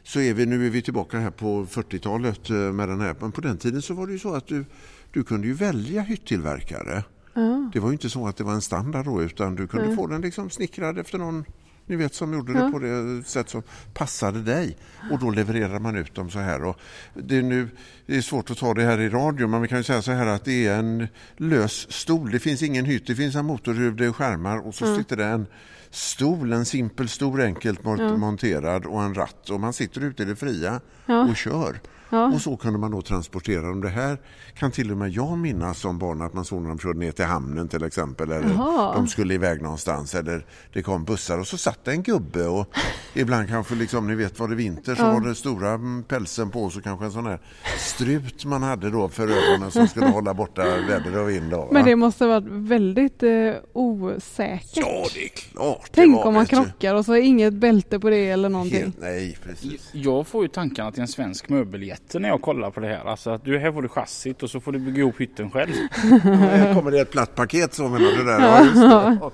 så är vi, nu är vi tillbaka här på 40-talet eh, med den här. Men på den tiden så var det ju så att du, du kunde ju välja hyttillverkare. Ja. Det var ju inte så att det var en standard då utan du kunde få den liksom snickrad efter någon ni vet som gjorde Ja. det på det sätt som passade dig. Och då levererar man ut dem så här. Och det, är nu, det är svårt att ta det här i radio men vi kan ju säga så här att det är en lös stol. Det finns ingen hytt, det finns en motorhuv, det är skärmar och så sitter det en stol, en simpel stor enkelt mont- Ja. monterad och en ratt och man sitter ute i det fria Ja. och kör. Ja. Och så kunde man då transportera dem. Det här kan till och med jag minnas som barn att man såg när de körde ner till hamnen till exempel. Eller Jaha. de skulle iväg någonstans eller det kom bussar och så satt det en gubbe och <laughs> ibland kanske liksom, ni vet var det vinter så Ja. var det stora mm, pälsen på så kanske en sån här strut man hade då för ögonen som skulle <laughs> hålla borta väder och vind. Då? Men det måste ha varit väldigt eh, osäkert. Ja, det är klart. Tänk var, om man krockar och så är inget bälte på det eller någonting. Helt, nej, precis. Jag får ju tankarna till en svensk möbeljätte när jag kollar på det här. Alltså att du här får du chassit och så får du bygga ihop hytten själv. <laughs> Ja, här kommer det ett platt paket så menar du där. Ja, just det. Ja,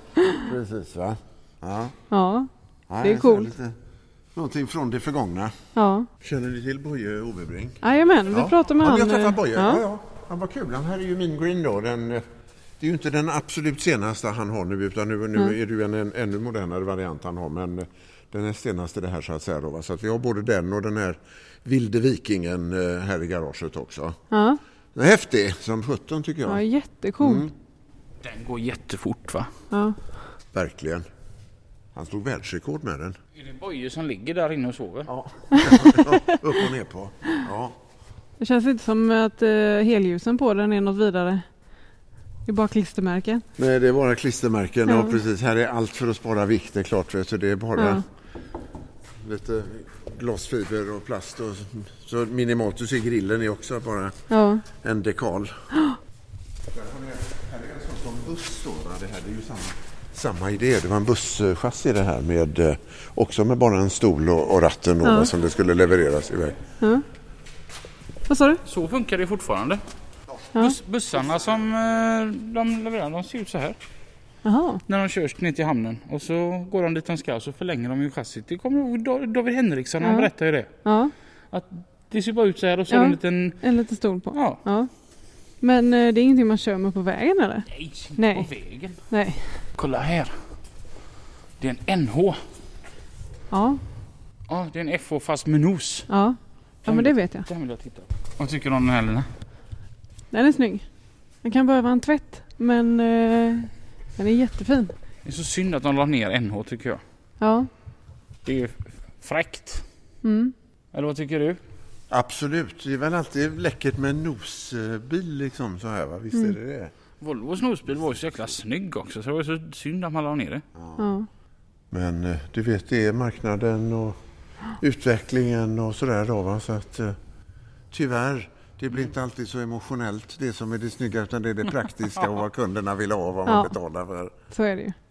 precis va. Ja. Ja, Det är coolt. Lite, någonting från det förgångna. ja. Känner ni till Boje Ovebrink? Jajamän, vi pratade med ja, han. Jag eh, Boje. Ja. Ja. Ja, Han var kul. Han här är ju min green då. Den, eh, det är ju inte den absolut senaste han har nu utan nu, nu är det ju en, en ännu modernare variant han har. Men eh, den är senaste det här så att säga. Då, va? Så att vi har både den och den här vilde vikingen eh, här i garaget också. Ja. Den är häftig som 17 tycker jag. ja, jättecool. Mm. Den går jättefort va? Ja. Verkligen. Han slog världsrekord med den. Är det Boje som ligger där inne och sover? <laughs> Ja. Upp och ner på. Ja. Det känns inte som att eh, helljusen på den är något vidare. Det är bara klistermärken. Nej, det är bara klistermärken. Ja. Ja. precis. Här är allt för att spara vikt. Det är klart. Du. Det är bara Ja. Lite glasfiber och plast. Och, så minimalt. Du ser grillen är också bara Ja. en dekal. Här är en sån som buss då. Det här det är ju samma, samma idé. Det var en busschassi det här med eh, också med bara en stol och, och ratten då, Ja. som det skulle levereras iväg. ja. Vad sa du? Så funkar det fortfarande. Ja. Buss, bussarna som eh, de levererar, de ser ut så här. Jaha. När de körs ner till hamnen och så går de dit de ska och så förlänger de ju chassit. Det kommer ihåg Da- David Henriksson, han Ja. berättade ju det. Ja, Det ser bara ut så här och så Ja. en liten... en liten stol på. Ja. Ja. Men eh, det är ingenting man kör med på vägen eller? Nej, inte Nej. på vägen. Nej. Kolla här. Det är en NH. Ja, Ja, det är en FH fast med nos. ja. Ja men det vet jag. Den vill jag titta på. Vad tycker du om den här Lina? Den är snygg. Den kan behöva en tvätt men eh, den är jättefin. Det är så synd att de la ner NH tycker jag. Ja. Det är fräckt. Mm. Eller vad tycker du? Absolut, det är väl alltid läckert med en nosbil liksom så här va? Visst är det det? Volvos nosbil var ju så jäkla snygg också så det var så synd att man la ner det. Ja. Men eh, du vet det är marknaden och utvecklingen och sådär då va? Så att eh, tyvärr, det blir inte alltid så emotionellt det som är det snygga utan det är det praktiska och <laughs> vad kunderna vill ha och vad man Ja. betalar för. Så är det ju. <clears throat>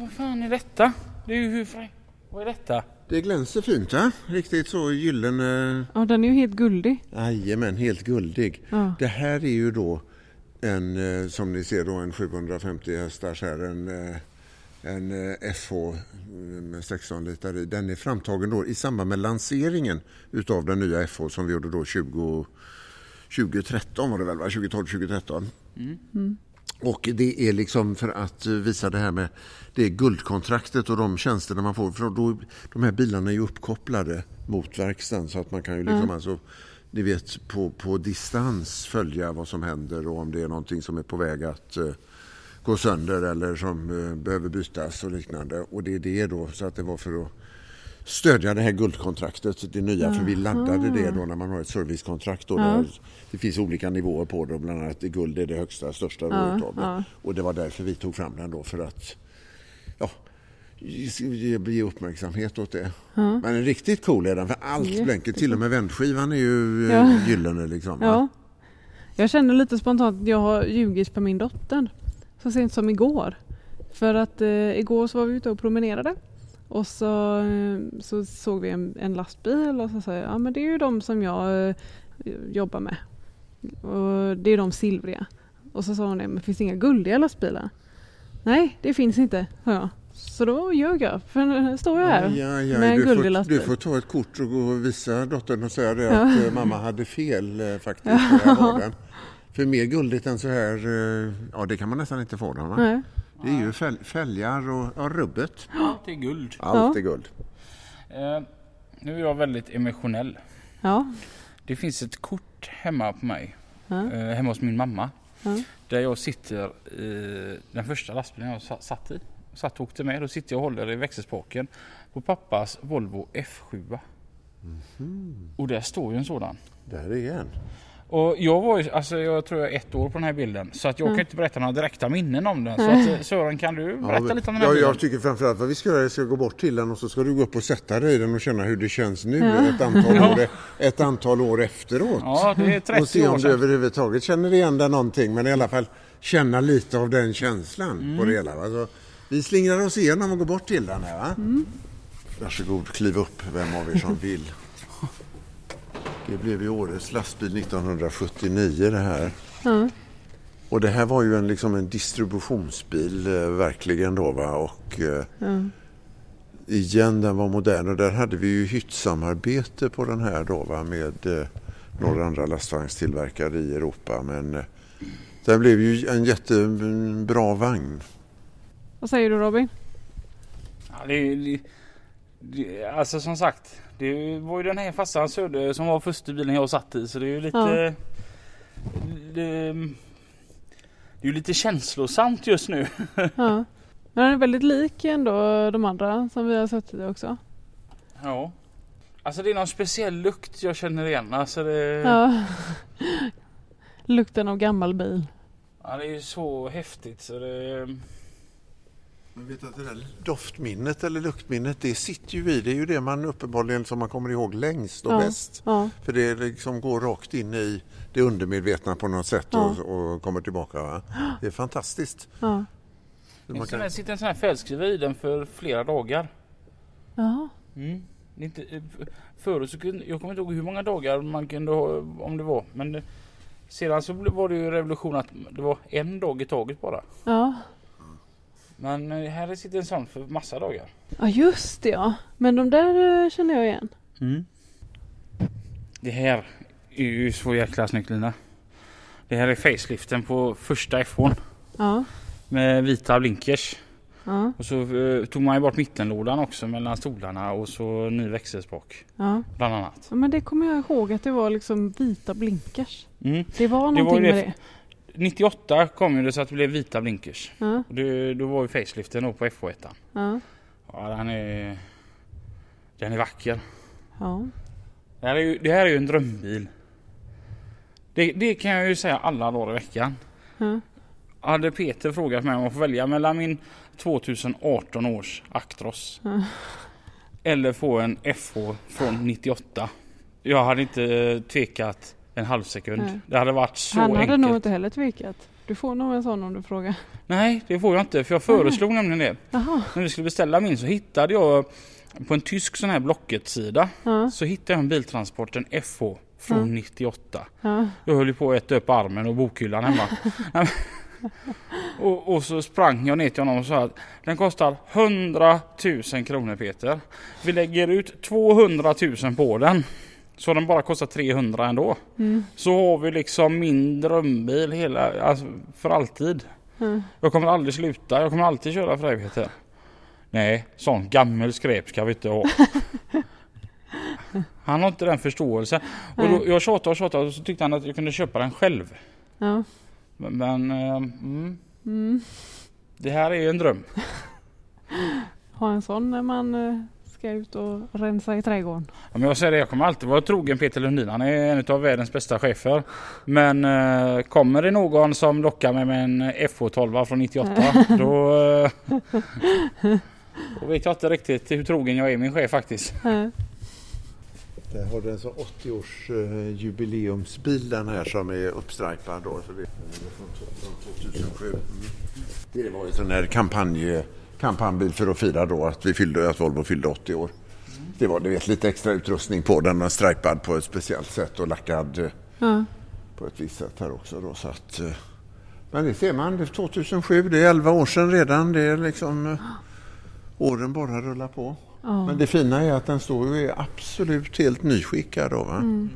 Vad fan är detta? Det är ju hur fräckt. Vad är detta? Det glänser fint va? Riktigt så gyllene, Ja den är ju helt guldig. jajamän helt guldig. Ja. Det här är ju då en, eh, som ni ser då, en 750 hästars här, en, eh, en eh, FH med 16 liter i. Den är framtagen då i samband med lanseringen utav den nya FH som vi gjorde då 20, 2013 var det väl va? 2012, 2013. Och det är liksom för att eh, visa det här med det guldkontraktet och de tjänsterna man får. För då, de här bilarna är ju uppkopplade mot verkstaden så att man kan ju liksom alltså, ni vet på, på distans följa vad som händer och om det är någonting som är på väg att eh, gå sönder eller som eh, behöver bytas och liknande. Och det är det då, så att det var för att stödja det här guldkontraktet, det nya, för vi laddade det då när man har ett servicekontrakt. Då, Ja. det finns olika nivåer på det, bland annat det guld är det högsta, största då Ja, det. ja. Och det var därför vi tog fram den då för att ja, ge, ge uppmärksamhet åt det. Ja. Men en riktigt cool är den, för allt blänker, till och med vändskivan är ju Ja. ja. gyllene liksom. Jag känner lite spontant att jag har ljugit för min dotter. Så sent som igår. För att eh, igår så var vi ute och promenerade. Och så, eh, så såg vi en, en lastbil och så sa jag, ja men det är ju de som jag eh, jobbar med. Och det är de silvriga. Och så sa hon det, men finns det inga guldiga lastbilar? Nej, det finns inte, sa jag. Så då ljög jag, för nu står jag här Ja, ja, med en du, guldig får, lastbil. du får ta ett kort och gå och visa dottern och säga det Ja. att eh, mamma hade fel eh, faktiskt. <laughs> För mer guldigt än så här, eh, ja det kan man nästan inte få den va? Nej. Det är ju fäl, fälgar och ja, rubbet. Allt är guld. Allt är guld. Eh, nu är jag väldigt emotionell. Ja. Det finns ett kort hemma på mig. Ja. Eh, hemma hos min mamma. Ja. Där jag sitter i den första lastbilen jag sa- satt i. Satt och åkte med. Då sitter jag och håller i växelspaken på pappas Volvo F7. Och där står ju en sådan. Där är en. Och jag var ju, alltså jag tror jag är ett år på den här bilden. Så att jag Mm. kan inte berätta några direkta minnen om den. Så att, eh, Sören kan du berätta men- lite om den här ja, bilen? jag tycker framförallt vad vi ska göra är att vi ska gå bort till den och så ska du gå upp och sätta dig i den och känna hur det känns nu Ja. ett, antal Ja. <laughs> år, ett antal år efteråt. Ja, det är 30 och se år om du överhuvudtaget känner igen den någonting men i alla fall känna lite av den känslan Mm. på det hela. Alltså, vi slingrar oss igenom och går bort till den här va? Mm. Varsågod, kliv upp vem av er som <laughs> vill. Det blev ju årets lastbil 1979 det här. Ja. Och det här var ju en, liksom en distributionsbil eh, verkligen då va och eh, Ja. igen den var modern och där hade vi ju hyttsamarbete på den här då va med eh, några andra lastvagnstillverkare i Europa men eh, den blev ju en jättebra vagn. Vad säger du Robin? Ja, det, det, det, alltså som sagt. Det var ju den här farsan Söder som var första bilen jag satt i. Så det är ju lite... Ja. Det, det är ju lite känslosamt just nu. <laughs> Ja. Men den är väldigt lik ändå de andra som vi har sett i också. Ja. Alltså det är någon speciell lukt jag känner igen. Alltså det, Ja. <laughs> Lukten av gammal bil. ja, det är ju så häftigt så det... Men vet att det där doftminnet eller luktminnet det sitter ju i. Det är ju det man uppenbarligen som man kommer ihåg längst och Ja. bäst. Ja. För det liksom går rakt in i det undermedvetna på något sätt Ja. och, och kommer tillbaka. Va? <gasps> Det är fantastiskt. Ja. Det Man kan... kan, sitter en sån här fälgskriva i den för flera dagar. Jaha. Mm. Det inte, eh, förut så kunde, jag kommer inte ihåg hur många dagar man kunde ha om det var. Men det, sedan så var det ju revolution att det var en dag i taget bara. Ja. Men eh, här sitter en sån för massa dagar. Ja just det ja. Men de där eh, känner jag igen. Det här är ju så jäkla snyggt Lina. Det här är faceliften på första F1 Ja. med vita blinkers. Ja. Och så eh, tog man ju bort mittenlådan också mellan stolarna och så ny växelspak Ja. bland annat. ja. Men det kommer jag ihåg att det var liksom vita blinkers. Mm. Det var var någonting ju med det- det. 98 kom ju det så att det blev vita blinkers. Ja. Och det, då var ju faceliften då på F1. Ja. Ja den är, den är vacker. Ja. Det här är ju, det här är ju en drömbil. Det, det kan jag ju säga alla dagar i veckan. Ja. Hade Peter frågat mig om att få välja mellan min 2018 års Actros Ja. eller få en FH från 98. Jag hade inte tvekat en halv sekund. Nej. Det hade varit så Han hade enkelt. nog inte heller tvekat. Du får nog en sån om du frågar. Nej, det får jag inte för jag föreslog nämligen det. Jaha. När vi skulle beställa min så hittade jag på en tysk sån här Blocket-sida Ja. så hittade jag en biltransport, en FH från Ja. 98. Ja. Jag höll ju på att äta upp armen och bokhyllan hemma. Nej, <laughs> <laughs> och, och så sprang jag ner till honom och sa att den kostar 100 000 kronor Peter. Vi lägger ut 200 000 på den. Så den bara kostar 300 ändå. Mm. Så har vi liksom min drömbil hela, alltså för alltid. Ja. Jag kommer aldrig sluta. Jag kommer alltid köra för dig Peter. Nej, sån gammel skräp ska vi inte ha. <laughs> Han har inte den förståelsen. Och då, jag tjatade och tjatade och så tyckte han att jag kunde köpa den själv. Ja. Men, men eh, mm, Mm. det här är ju en dröm. Ha en sån när man eh, ska ut och rensa i trädgården. Ja, men jag säger det, jag kommer alltid vara trogen Peter Lundin. Han är en av världens bästa chefer. Men eh, kommer det någon som lockar mig med en FH12 från 98 <laughs> då, eh, då vet jag inte riktigt hur trogen jag är min chef faktiskt. Där har du en sån 80-års eh, jubileumsbil den här som är uppstripad då. Så det är från, från 2007. Mm. Det var en sån här kampanj, kampanjbil för att fira då att, vi fyllde, att Volvo fyllde 80 år. Det var du vet, lite extra utrustning på den, och stripad på ett speciellt sätt och lackad Ja. på ett visst sätt här också. Då, så att, eh, men det ser man, det är 2007, det är 11 år sedan redan. Det är liksom eh, åren bara rullar på. Ja. Men det fina är att den står ju i absolut helt nyskickad. Då, va? Mm.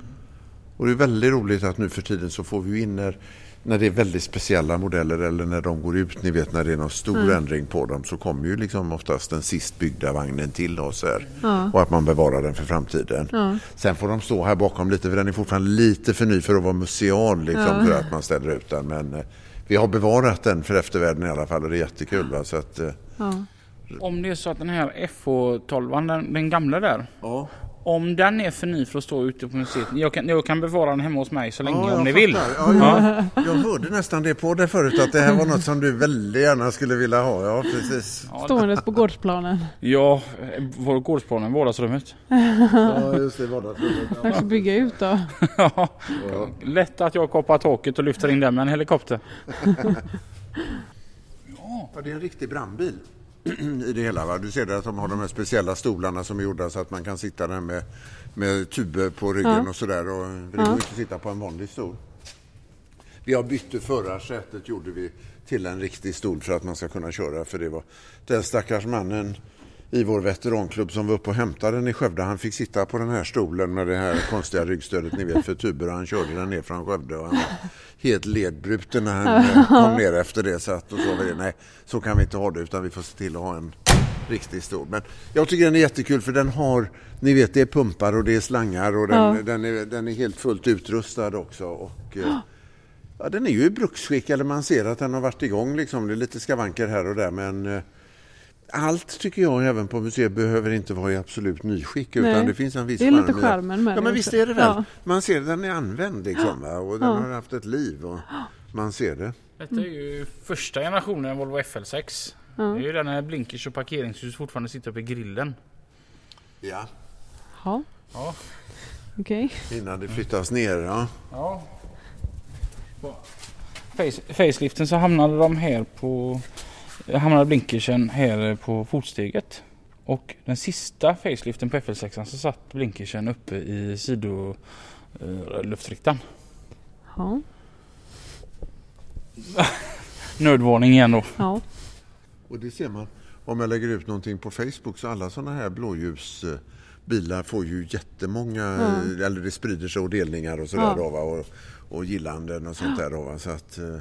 Och det är väldigt roligt att nu för tiden så får vi in när, när det är väldigt speciella modeller eller när de går ut, ni vet när det är någon stor Mm. ändring på dem så kommer ju liksom oftast den sist byggda vagnen till oss här. Ja. Och att man bevarar den för framtiden. Ja. Sen får de stå här bakom lite för den är fortfarande lite för ny för att vara museal liksom, för att man ställer ut den. Men eh, vi har bevarat den för eftervärlden i alla fall och det är jättekul. Va? Så att, eh. Om det är så att den här FH12, den, den gamla där. ja. Om den är för ny för att stå ute på museet. Jag kan, jag kan bevara den hemma hos mig så länge Ja, om jag ni vill. Ja, jag, jag hörde nästan det på dig förut att det här var något som du väldigt gärna skulle vilja ha. Ja, precis. Ståendes på gårdsplanen. Ja, eh, vår gårdsplanen, vardagsrummet. <laughs> Ja, just det. Vardagsrummet. Dags att bygga ut då. <laughs> Ja. Lätt att jag koppar taket och lyfter in den med en helikopter. Ja, det är en riktig brandbil <clears throat> i det hela. Va? Du ser att de har de här speciella stolarna som är gjorda så att man kan sitta där med, med tuber på ryggen Ja. och sådär. Och det Ja. går inte att sitta på en vanlig stol. Vi har bytt förarsätet gjorde vi till en riktig stol för att man ska kunna köra. För det var den stackars mannen i vår veteranklubb som var uppe och hämtade den i Skövde. Han fick sitta på den här stolen med det här konstiga ryggstödet ni vet för tuber och han körde den ner från Skövde och han var helt ledbruten när han eh, <laughs> kom ner efter det. Så, att, och så det, nej, så kan vi inte ha det utan vi får se till att ha en riktig stol. Men jag tycker den är jättekul för den har, ni vet det är pumpar och det är slangar och den, Ja. den, är, den är helt fullt utrustad också. Och, eh, Ja, den är ju i bruksskick, eller man ser att den har varit igång. Liksom. Det är lite skavanker här och där, men eh, allt tycker jag även på museet behöver inte vara i absolut nyskick. Utan Nej, det finns en viss Det är lite charm i- skärmen med Ja, det men visst är det väl. Ja. Man ser att den är använd liksom, va? och den Ja. har haft ett liv. Och man ser det. Detta är ju första generationen Volvo FL6. Ja. Det är ju den här blinkers och parkeringsljus fortfarande sitter uppe i grillen. Ja. Ja. Ja. Okej. Innan det flyttas ner. Ja. Ja. Face, faceliften så hamnade de här på hamnade blinkersen här på fotsteget. Och den sista faceliften på FL6 så satt blinkersen uppe i sidoluftryktaren. Ja. <laughs> Nödvarning igen då. ja. Och det ser man om jag lägger ut någonting på Facebook så alla sådana här blåljusbilar får ju jättemånga, Mm. eller det sprider sig och delningar och sådär Ja. då va? Och, och gillanden och sånt där då va? Så att eh,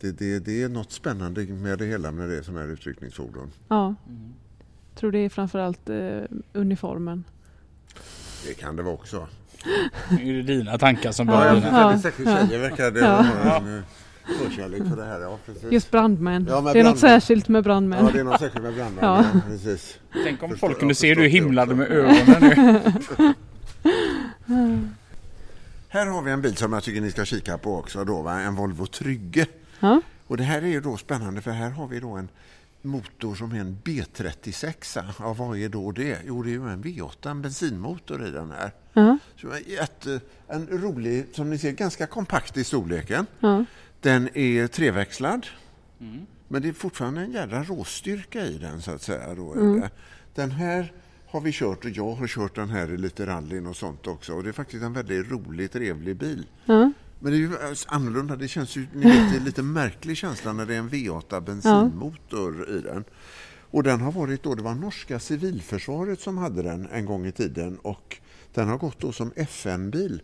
det, det, det är något spännande med det hela med det som är utryckningsfordon. ja. tror det är framförallt eh, uniformen. Det kan det vara också. Nu är det dina tankar som Ja, börjar. Ja, Ja, ja. särskilt ja. tjejer verkar det Ja. ha en eh, förkärlek för det här. Ja, precis. Just brandmän. Ja, det är något särskilt med brandmän. Ja, det är något särskilt med brandmän. Ja. Ja. precis. Tänk om Förstår- folk kunde jag se hur du det himlade med ögonen nu. <laughs> Här har vi en bil som jag tycker ni ska kika på också då, va? en Volvo Trygge. Ja. Och det här är ju då spännande för här har vi då en motor som är en B36. Ja, vad är då det? Jo, det är ju en V8, en bensinmotor i den här. Ja. Så ett, en rolig, som ni ser, ganska kompakt i storleken. Ja. Den är treväxlad. Mm. Men det är fortfarande en jädra råstyrka i den så att säga. Då är Mm. det. Den här har vi kört och jag har kört den här i lite rallyn och sånt också. Och det är faktiskt en väldigt rolig, trevlig bil. Ja. Men det är ju annorlunda. Det känns ju ni vet, det lite märklig känsla när det är en V8 bensinmotor i den. Och den har varit då, det var norska civilförsvaret som hade den en gång i tiden och den har gått då som FN-bil.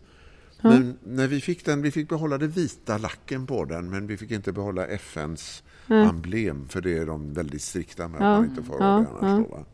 Men när vi fick den, vi fick behålla den vita lacken på den men vi fick inte behålla FNs Mm. emblem för det är de väldigt strikta med Ja, att man inte får ha ja, det annars. ja. Då, va?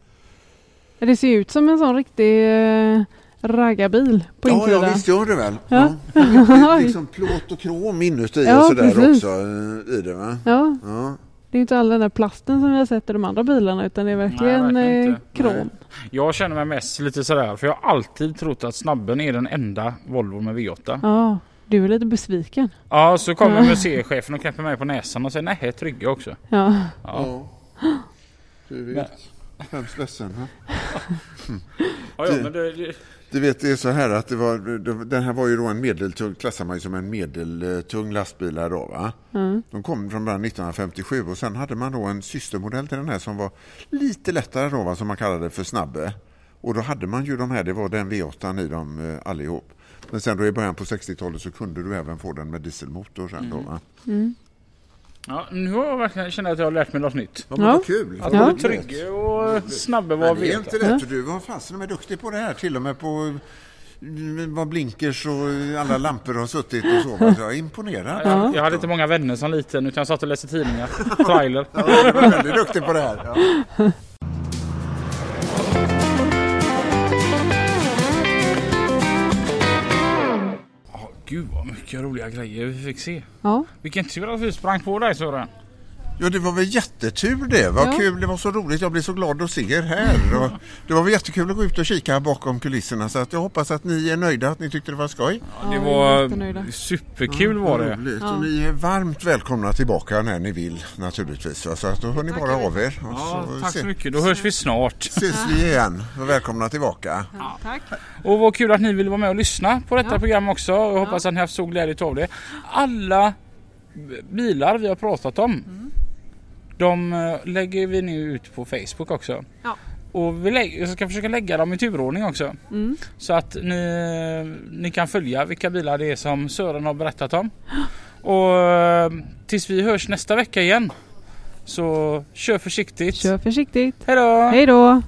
Det ser ut som en sån riktig eh, raggarbil på Ja, insidan. ja, visst gör det väl. Ja. Ja. Det är <laughs> liksom plåt och krom inuti Ja, och sådär precis. också eh, i det. Va? Ja, Ja. det är inte all den där plasten som vi har sett i de andra bilarna utan det är verkligen, verkligen eh, krom. Jag känner mig mest lite sådär för jag har alltid trott att snabben är den enda Volvo med V8. Ja, du är lite besviken. Ja, så kommer Ja. museichefen och knäpper mig på näsan och säger nej, trygga också. Ja, Ja, Ja. <gasps> Du vet. Hemskt ledsen. <laughs> Ja, ja men det, det, Du vet, det är så här att det var, den här var ju då en medeltung, klassar man ju som en medeltung lastbilar då va. mm. De kom från början 1957 och sen hade man då en systermodell till den här som var lite lättare då va, som man kallade för snabbe. Och då hade man ju de här, det var den V8 i dem eh, allihop. Men sen då i början på 60-talet så kunde du även få den med dieselmotor sen då va. Mm. Ja, nu har jag verkligen känt att jag har lärt mig något nytt. Ja, men Ja. vad kul! Att Ja. både Trygge och Snabbe var Men det är inte V8. rätt. Du var fasen med duktig på det här. Till och med på mm, vad blinkers och alla lampor har suttit och så. Jag är imponerad. Jag, jag hade inte många vänner som liten utan jag satt och läste tidningar. Trailer. <laughs> Ja, du var väldigt duktig på det här. Ja. Gud vad mycket roliga grejer vi fick se. ja. Vilken tur att vi sprang på dig Sören. Ja, det var väl jättetur det. Vad Ja. kul. Det var så roligt. Jag blev så glad att se er här. Och det var väl jättekul att gå ut och kika bakom kulisserna. Så att jag hoppas att ni är nöjda, att ni tyckte det var skoj. Ja, det Ja, var superkul var Vad det. roligt. Ja. Och ni är varmt välkomna tillbaka när ni vill naturligtvis. Så att då hör ni bara av er. Och Ja, tack se- så mycket. Då hörs vi snart. ses vi igen. Välkomna tillbaka. Tack. Och vad kul att ni ville vara med och lyssna på detta Ja. program också. Jag hoppas att ni har haft stor glädje av det. Alla bilar vi har pratat om de eh, lägger vi nu ut på Facebook också. Ja. Och vi lägger, jag ska försöka lägga dem i turordning också. Mm. Så att ni, ni kan följa vilka bilar det är som Sören har berättat om. <gasps> Och eh, tills vi hörs nästa vecka igen. Så kör försiktigt. Kör försiktigt. Hej då! Hej då!